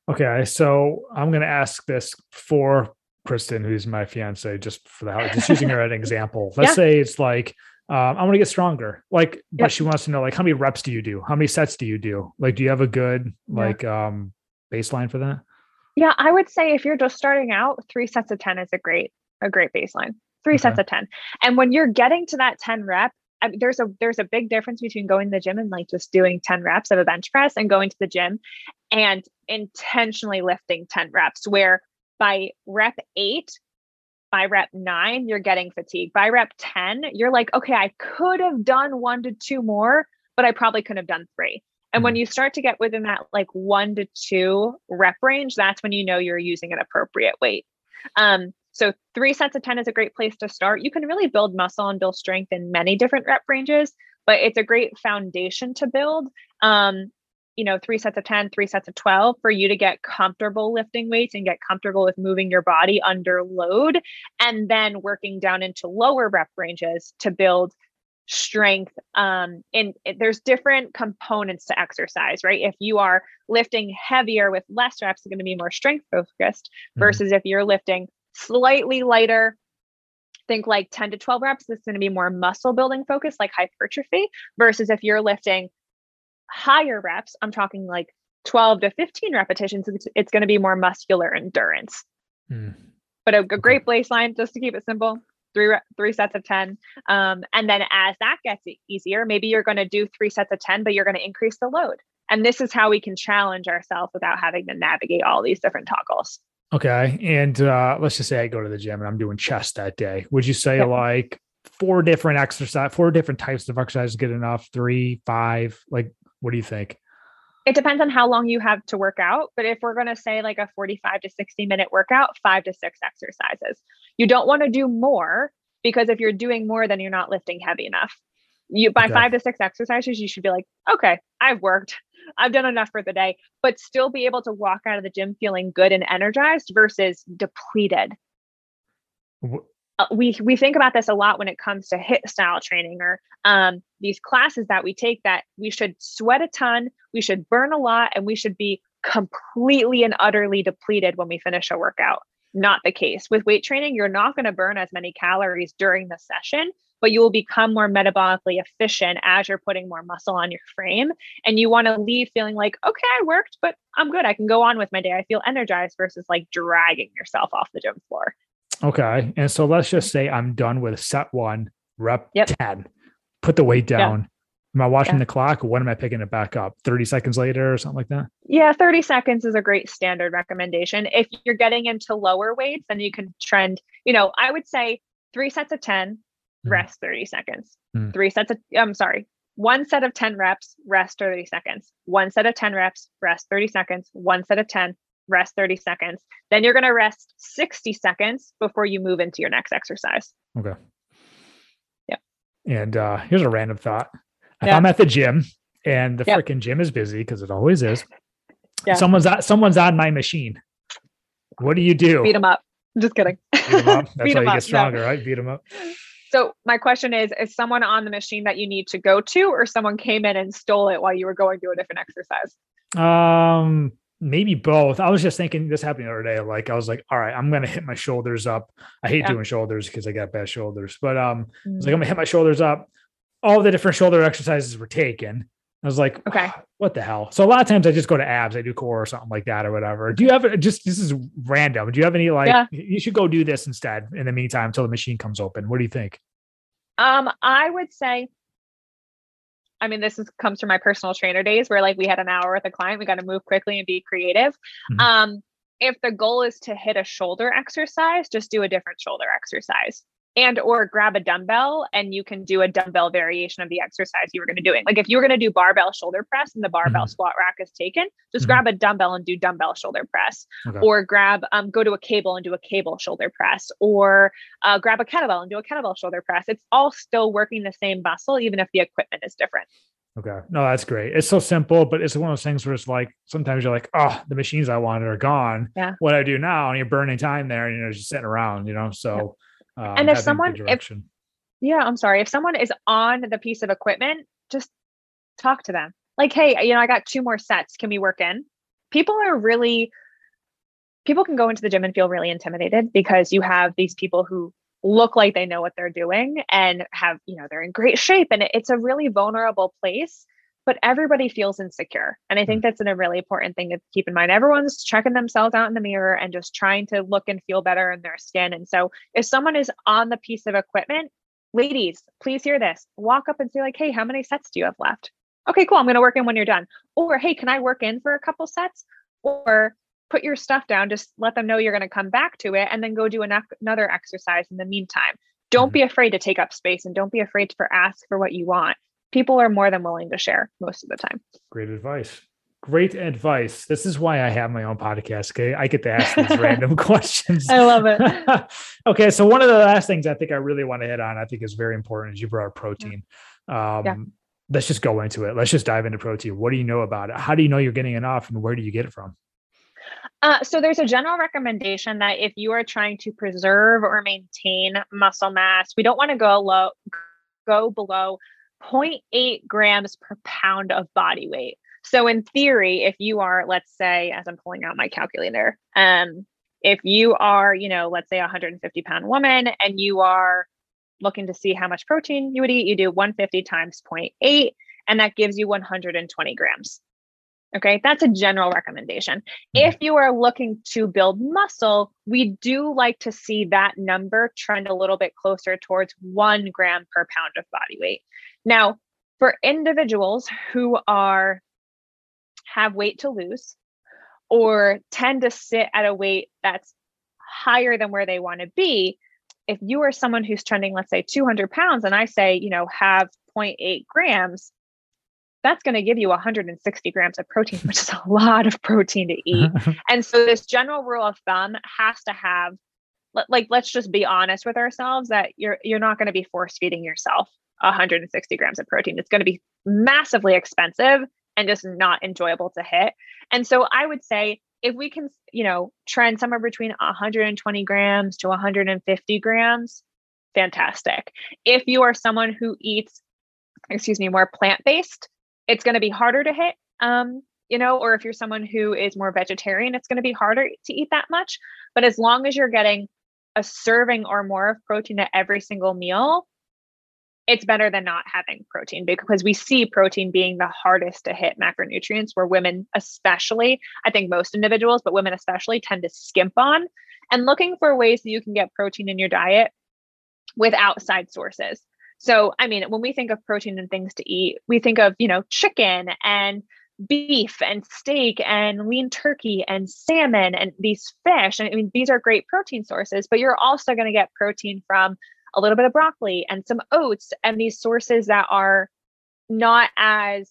Okay, so I'm going to ask this for Kristen, who's my fiance, just for the house, just using her as an example. Let's Yeah. say it's like, um, I want to get stronger. Like, but Yep. she wants to know, like, how many reps do you do? How many sets do you do? Like, do you have a good, Yeah. like, um, baseline for that? Yeah, I would say if you're just starting out, three sets of 10 is a great, a great baseline. Three sets of 10. And when you're getting to that 10 rep, I mean, there's a there's a big difference between going to the gym and like just doing 10 reps of a bench press and going to the gym and intentionally lifting 10 reps where by rep eight, by rep nine, you're getting fatigue. By rep 10, you're like, okay, I could have done one to two more, but I probably couldn't have done three. And when Mhm. you start to get within that like one to two rep range, that's when you know you're using an appropriate weight. Um, so three sets of 10 is a great place to start. You can really build muscle and build strength in many different rep ranges, but it's a great foundation to build. Um, you know, three sets of 10, three sets of 12 for you to get comfortable lifting weights and get comfortable with moving your body under load, and then working down into lower rep ranges to build strength um it- there's different components to exercise right if you are lifting heavier with less reps it's going to be more strength focused Mhm. versus if you're lifting slightly lighter. Think like 10 to 12 reps this is going to be more muscle building focused like hypertrophy versus if you're lifting higher reps i'm talking like 12 to 15 repetitions it's, it's going to be more muscular endurance. Mm. but a, a great baseline just to keep it simple three re- three sets of 10 um, and then as that gets easier maybe you're going to do three sets of 10 but you're going to increase the load. And this is how we can challenge ourselves without having to navigate all these different toggles Okay. And uh, let's just say I go to the gym and I'm doing chest that day. Would you say Yep. like four different exercise, four different types of exercise good enough? Three, five? Like, what do you think? it depends on how long you have to work out but if we're going to say like a 45 to 60 minute workout five to six exercises you don't want to do more because if you're doing more then you're not lifting heavy enough you by Okay. five to six exercises you should be like okay i've worked i've done enough for the day but still be able to walk out of the gym feeling good and energized versus depleted. Uh, we we think about this a lot when it comes to HIIT style training or um, these classes that we take that we should sweat a ton we should burn a lot and we should be completely and utterly depleted when we finish a workout. Not the case. With weight training you're not going to burn as many calories during the session but you will become more metabolically efficient as you're putting more muscle on your frame and you want to leave feeling like okay i worked but i'm good i can go on with my day i feel energized versus like dragging yourself off the gym floor Okay. And so let's just say I'm done with set one, rep Yep. 10, put the weight Yeah. down. Am I watching Yeah. the clock? Or when am I picking it back up? 30 seconds later or something like that? Yeah, 30 seconds is a great standard recommendation. If you're getting into lower weights, then you can trend, you know, I would say three sets of 10, Mhm. Rest 30 seconds. Mm. Three sets of, I'm sorry, one set of 10 reps, rest 30 seconds. One set of 10 reps, rest 30 seconds. One set of 10, rest 30 seconds. Then you're going to rest 60 seconds before you move into your next exercise. Okay. Yeah. And uh, here's a random thought. If Yeah. I'm at the gym and the freaking gym is busy because it always is, Yeah. someone's at, someone's on my machine. What do you do? Beat them up. Just kidding. Beat 'em up. That's Beat how you up. get No. stronger, right? Beat them up. So my question is, is someone on the machine that you need to go to or someone came in and stole it while you were going to a different exercise? Um, maybe both. I was just thinking this happened the other day. Like I was like, all right, I'm gonna hit my shoulders up. I hate Yeah. doing shoulders because I got bad shoulders, but um, I was like, Mm. I'm gonna hit my shoulders up. All the different shoulder exercises were taken. I was like, Okay. what the hell? So a lot of times I just go to abs, I do core or something like that or whatever. Do you have just this is random? Do you have any like Yeah. you should go do this instead in the meantime until the machine comes open? What do you think? Um, I would say, I mean, this is comes from my personal trainer days where like we had an hour with a client, we got to move quickly and be creative. Mhm. Um, if the goal is to hit a shoulder exercise, just do a different shoulder exercise. And or grab a dumbbell and you can do a dumbbell variation of the exercise you were going to doing. Like if you were going to do barbell shoulder press and the barbell squat rack is taken, just Mhm. grab a dumbbell and do dumbbell shoulder press. Okay. Or grab um go to a cable and do a cable shoulder press or uh, grab a kettlebell and do a kettlebell shoulder press. It's all still working the same muscle, even if the equipment is different. Okay. No, that's great. It's so simple, but it's one of those things where it's like sometimes you're like, oh, the machines I wanted are gone. Yeah. What do I do now? And you're burning time there and you're just sitting around, you know. So um, And if someone- if- Yeah, I'm sorry. If someone is on the piece of equipment, just talk to them. Like, hey, you know, I got two more sets. Can we work in? people are really people can go into the gym and feel really intimidated because you have these people who look like they know what they're doing and have, you know, they're in great shape and it's a really vulnerable place, but everybody feels insecure. And I think mm. that's a really important thing to keep in mind. Everyone's checking themselves out in the mirror and just trying to look and feel better in their skin. And so if someone is on the piece of equipment, ladies, please hear this. Walk up and say like, "Hey, how many sets do you have left?" Okay, cool. I'm going to work in when you're done. Or, "Hey, can I work in for a couple sets?" Or put your stuff down, just let them know you're going to come back to it and then go do an, another exercise in the meantime. Don't mm-hmm. be afraid to take up space and don't be afraid to ask for what you want. People are more than willing to share most of the time. Great advice. Great advice. This is why I have my own podcast. Okay. I get to ask these random questions. I love it. okay. So, one of the last things I think I really want to hit on, I think is very important, is you brought up protein. Um, yeah. Let's just go into it. Let's just dive into protein. What do you know about it? How do you know you're getting enough and where do you get it from? Uh, so there's a general recommendation that if you are trying to preserve or maintain muscle mass, we don't want to go low, go below 0.8 grams per pound of body weight. So in theory, if you are, let's say, as I'm pulling out my calculator, um, if you are, you know, let's say a 150 pound woman and you are looking to see how much protein you would eat, you do 150 times 0.8, and that gives you 120 grams. Okay, that's a general recommendation. Mm-hmm. If you are looking to build muscle, we do like to see that number trend a little bit closer towards one gram per pound of body weight. Now, for individuals who are have weight to lose or tend to sit at a weight that's higher than where they want to be, if you are someone who's trending, let's say 200 pounds, and I say, you know, have 0.8 grams, that's going to give you 160 grams of protein, which is a lot of protein to eat. and so, this general rule of thumb has to have, like, let's just be honest with ourselves that you're you're not going to be force feeding yourself 160 grams of protein. It's going to be massively expensive and just not enjoyable to hit. And so, I would say if we can, you know, trend somewhere between 120 grams to 150 grams, fantastic. If you are someone who eats, excuse me, more plant based, it's going to be harder to hit um, you know or if you're someone who is more vegetarian it's going to be harder to eat that much but as long as you're getting a serving or more of protein at every single meal it's better than not having protein because we see protein being the hardest to hit macronutrients where women especially i think most individuals but women especially tend to skimp on and looking for ways that you can get protein in your diet with outside sources so, I mean, when we think of protein and things to eat, we think of, you know, chicken and beef and steak and lean turkey and salmon and these fish. And I mean, these are great protein sources, but you're also going to get protein from a little bit of broccoli and some oats and these sources that are not as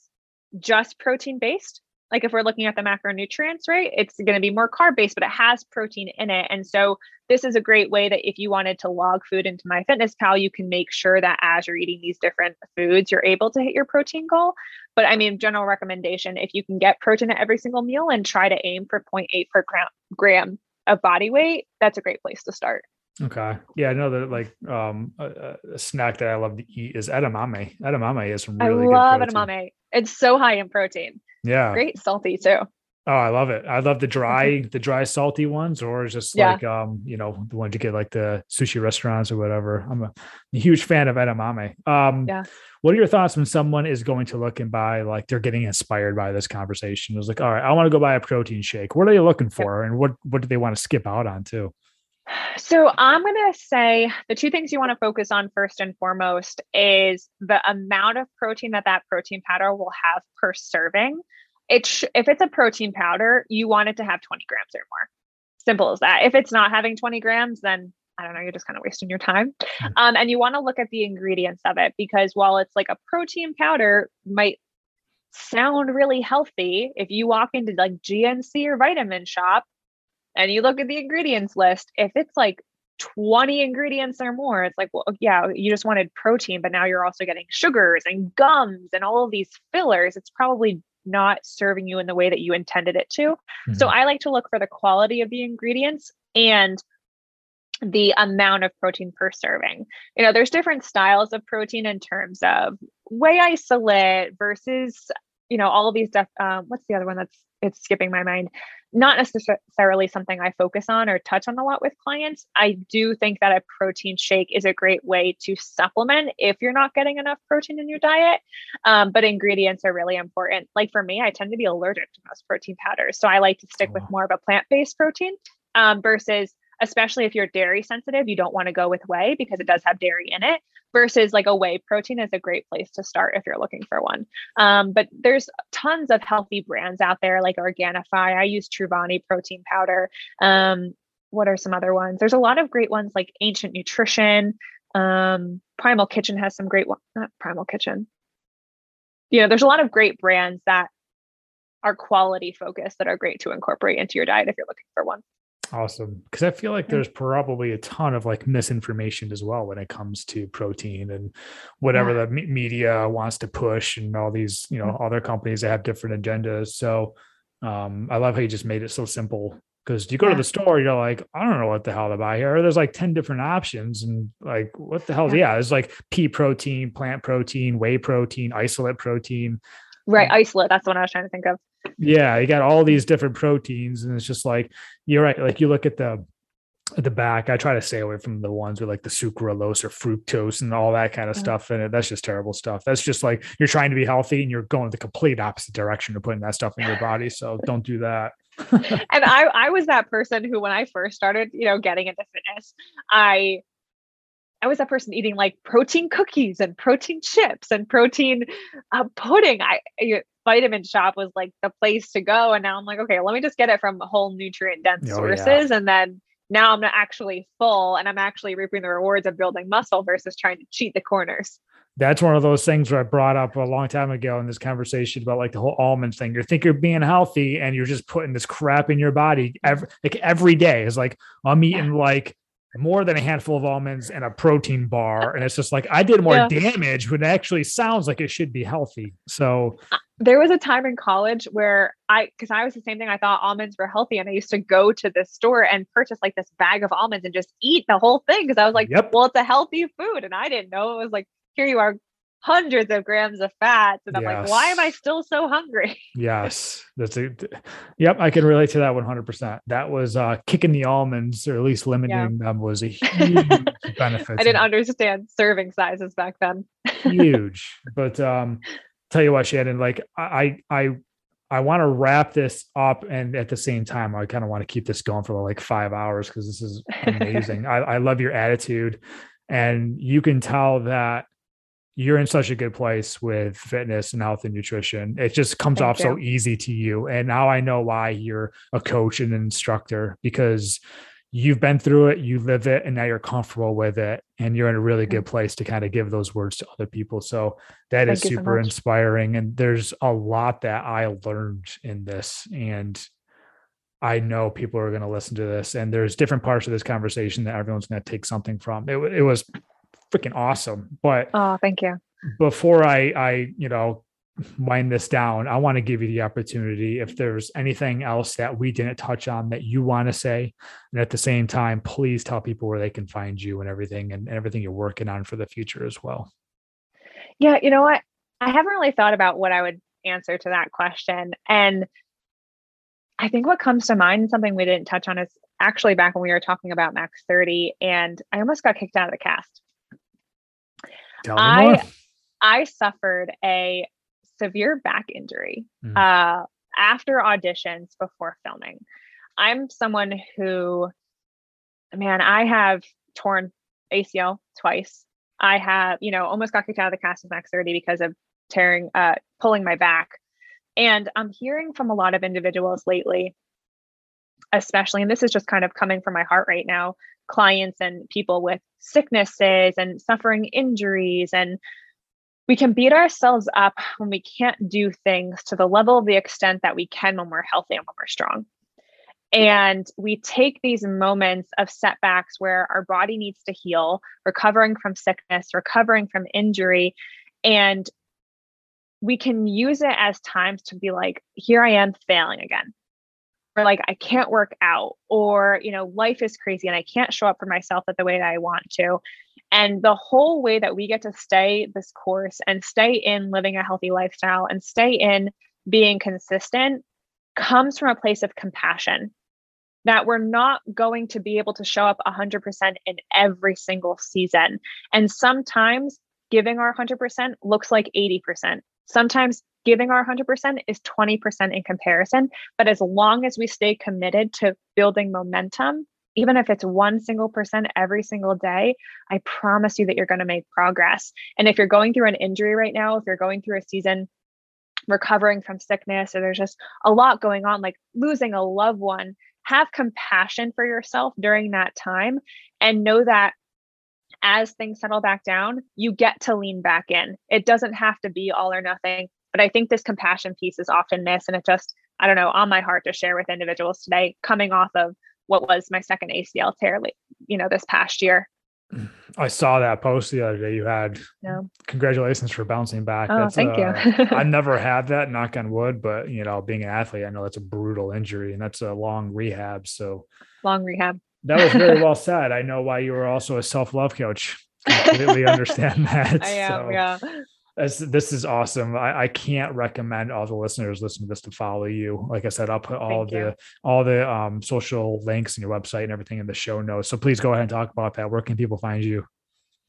just protein based, like if we're looking at the macronutrients, right, it's going to be more carb based, but it has protein in it. And so this is a great way that if you wanted to log food into MyFitnessPal, you can make sure that as you're eating these different foods, you're able to hit your protein goal. But I mean, general recommendation if you can get protein at every single meal and try to aim for 0.8 per gram, gram of body weight, that's a great place to start. Okay. Yeah, I know that like um a, a, snack that I love to eat is edamame. Edamame is from really I love edamame. It's so high in protein. Yeah. Great salty too. Oh, I love it. I love the dry, the dry salty ones, or just yeah. like um, you know, the ones you get like the sushi restaurants or whatever. I'm a, a huge fan of edamame. Um, yeah. What are your thoughts when someone is going to look and buy like they're getting inspired by this conversation? It was like, all right, I want to go buy a protein shake. What are they looking for, and what what do they want to skip out on too? So I'm going to say the two things you want to focus on first and foremost is the amount of protein that that protein powder will have per serving. It sh- if it's a protein powder, you want it to have 20 grams or more. Simple as that. If it's not having 20 grams, then I don't know, you're just kind of wasting your time. Hmm. Um, and you want to look at the ingredients of it because while it's like a protein powder might sound really healthy, if you walk into like GNC or Vitamin Shoppe, and you look at the ingredients list, if it's like 20 ingredients or more, it's like, well, yeah, you just wanted protein, but now you're also getting sugars and gums and all of these fillers. It's probably not serving you in the way that you intended it to. Mm-hmm. So I like to look for the quality of the ingredients and the amount of protein per serving. You know, there's different styles of protein in terms of whey isolate versus you know, all of these def- um, what's the other one that's it's skipping my mind. Not necessarily something I focus on or touch on a lot with clients. I do think that a protein shake is a great way to supplement if you're not getting enough protein in your diet. Um, but ingredients are really important. Like for me, I tend to be allergic to most protein powders, so I like to stick oh. with more of a plant-based protein um, versus especially if you're dairy sensitive, you don't want to go with whey because it does have dairy in it versus like a whey protein is a great place to start if you're looking for one. Um, but there's tons of healthy brands out there like Organifi. I use Truvani protein powder. Um, what are some other ones? There's a lot of great ones like Ancient Nutrition. Um, Primal Kitchen has some great ones. Not Primal Kitchen. You know, there's a lot of great brands that are quality focused that are great to incorporate into your diet if you're looking for one. Awesome. Because I feel like there's probably a ton of like misinformation as well when it comes to protein and whatever yeah. the media wants to push and all these, you know, mm-hmm. other companies that have different agendas. So um, I love how you just made it so simple because you go yeah. to the store, you're like, I don't know what the hell to buy here. There's like 10 different options. And like, what the hell? Yeah, yeah there's like pea protein, plant protein, whey protein, isolate protein. Right. Isolate. That's the one I was trying to think of yeah you got all these different proteins and it's just like you're right like you look at the at the back i try to stay away from the ones with like the sucralose or fructose and all that kind of stuff in it that's just terrible stuff. That's just like you're trying to be healthy and you're going the complete opposite direction of putting that stuff in your body so don't do that. And i i was that person who when i first started you know getting into fitness i I was that person eating like protein cookies and protein chips and protein uh, pudding. I, Vitamin Shoppe was like the place to go. And now I'm like, okay, let me just get it from whole nutrient dense oh, sources. Yeah. And then now I'm not actually full and I'm actually reaping the rewards of building muscle versus trying to cheat the corners. That's one of those things where I brought up a long time ago in this conversation about like the whole almond thing. You think you're being healthy and you're just putting this crap in your body every like every day. Is like I'm eating like more than a handful of almonds and a protein bar. And it's just like I did more yeah. damage when it actually sounds like it should be healthy. So there was a time in college where I, because I was the same thing, I thought almonds were healthy. And I used to go to the store and purchase like this bag of almonds and just eat the whole thing because I was like, yep. well, it's a healthy food. And I didn't know it was like, here you are hundreds of grams of fats. And I'm yes. like, why am I still so hungry? yes. That's it. Yep. I can relate to that 100%. That was uh, kicking the almonds or at least limiting yeah. them was a huge benefit. I didn't understand serving sizes back then. huge. But um, tell you what, Shannon, like I, I, I want to wrap this up and at the same time, I kind of want to keep this going for like five hours because this is amazing. I, I love your attitude and you can tell that you're in such a good place with fitness and health and nutrition. It just comes Thank off you. so easy to you. And now I know why you're a coach and an instructor because you've been through it, you live it, and now you're comfortable with it. And you're in a really good place to kind of give those words to other people. So that Thank is super so inspiring. And there's a lot that I learned in this. And I know people are going to listen to this, and there's different parts of this conversation that everyone's going to take something from. It, it was freaking awesome. But oh, thank you. Before I I you know wind this down, I want to give you the opportunity if there's anything else that we didn't touch on that you want to say, and at the same time, please tell people where they can find you and everything and everything you're working on for the future as well. Yeah, you know what? I haven't really thought about what I would answer to that question. And I think what comes to mind, something we didn't touch on, is actually back when we were talking about Max 30, and I almost got kicked out of the cast. Tell I more. I suffered a severe back injury mm. uh, after auditions before filming. I'm someone who, man, I have torn ACL twice. I have, you know, almost got kicked out of the cast of Max 30 because of tearing, uh, pulling my back. And I'm hearing from a lot of individuals lately, especially, and this is just kind of coming from my heart right now, clients and people with sicknesses and suffering injuries and we can beat ourselves up when we can't do things to the level of the extent that we can when we're healthy and when we're strong. And we take these moments of setbacks where our body needs to heal, recovering from sickness, recovering from injury, and we can use it as times to be like, here I am failing again or like I can't work out or you know life is crazy and I can't show up for myself at the way that I want to And the whole way that we get to stay this course and stay in living a healthy lifestyle and stay in being consistent comes from a place of compassion that we're not going to be able to show up 100% in every single season. And sometimes giving our 100% looks like 80%. Sometimes giving our 100% is 20% in comparison. But as long as we stay committed to building momentum, even if it's one single percent every single day, I promise you that you're going to make progress. And if you're going through an injury right now, if you're going through a season recovering from sickness, or there's just a lot going on, like losing a loved one, have compassion for yourself during that time and know that as things settle back down, you get to lean back in. It doesn't have to be all or nothing. But I think this compassion piece is often missed. And it just, I don't know, on my heart to share with individuals today, coming off of what was my second ACL tear, you know, this past year. I saw that post the other day. You had yeah. congratulations for bouncing back. Oh, that's, thank uh, you. I've never had that, knock on wood, but you know, being an athlete, I know that's a brutal injury and that's a long rehab. So long rehab. That was very well said. I know why you were also a self-love coach. Completely understand that. I am, so. yeah. This, this is awesome. I, I, can't recommend all the listeners listening to this to follow you. Like I said, I'll put all Thank the you. all the um, social links and your website and everything in the show notes. So please go ahead and talk about that. Where can people find you?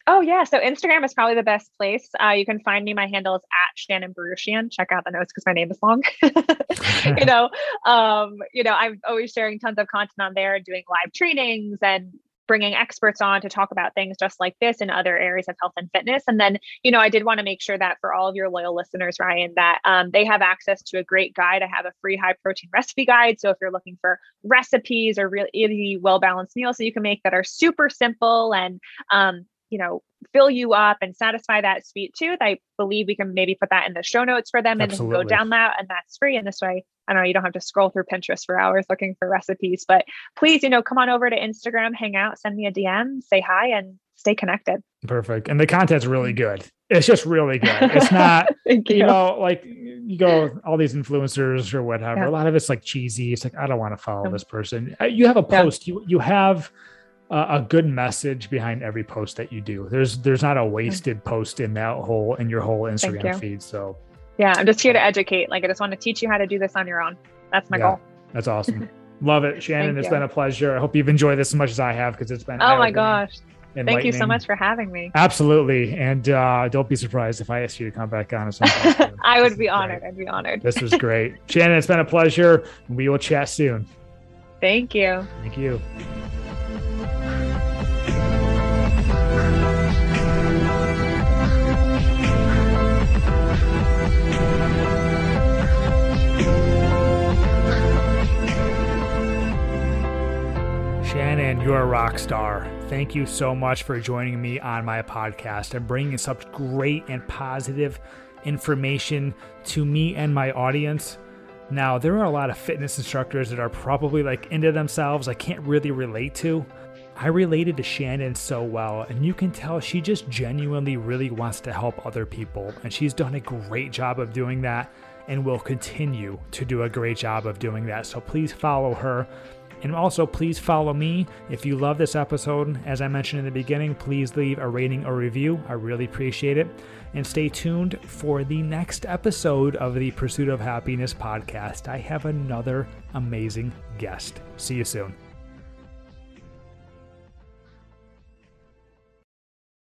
Oh yeah, so Instagram is probably the best place. Uh, you can find me. My handle is at Shannon Buruchian. Check out the notes because my name is long. you know, um, you know, I'm always sharing tons of content on there, doing live trainings and bringing experts on to talk about things just like this in other areas of health and fitness. And then, you know, I did want to make sure that for all of your loyal listeners, Ryan, that um, they have access to a great guide. I have a free high protein recipe guide. So if you're looking for recipes or really well balanced meals that you can make that are super simple and um, you know fill you up and satisfy that sweet tooth i believe we can maybe put that in the show notes for them and go down that and that's free. And this way i don't know you don't have to scroll through pinterest for hours looking for recipes but please you know come on over to instagram hang out send me a dm say hi and stay connected. Perfect. And the content's really good. It's just really good. It's not you. you. know like you go all these influencers or whatever yeah. a lot of it's like cheesy. It's like i don't want to follow this person. Uh, you have a post. Yeah. you you have a good message behind every post that you do. There's there's not a wasted post in that whole in your whole Instagram feed. So yeah, I'm just here to educate. Like I just want to teach you how to do this on your own. That's my yeah, goal. That's awesome. Love it, Shannon. It's been a pleasure. I hope you've enjoyed this as much as I have because it's been. Oh my gosh. Thank you so much for having me. Absolutely. And uh, don't be surprised if I ask you to come back on. I would be honored. Great. I'd be honored. This was great. Shannon, it's been a pleasure. We will chat soon. Thank you. Thank you. Shannon, you're a rock star. Thank you so much for joining me on my podcast and bringing such great and positive information to me and my audience. Now, there are a lot of fitness instructors that are probably like into themselves, I can't really relate to. I related to Shannon so well, and you can tell she just genuinely really wants to help other people, and she's done a great job of doing that and will continue to do a great job of doing that. So please follow her and also, please follow me. If you love this episode, as I mentioned in the beginning, please leave a rating or review. I really appreciate it. And stay tuned for the next episode of the Pursuit of Happiness podcast. I have another amazing guest. See you soon.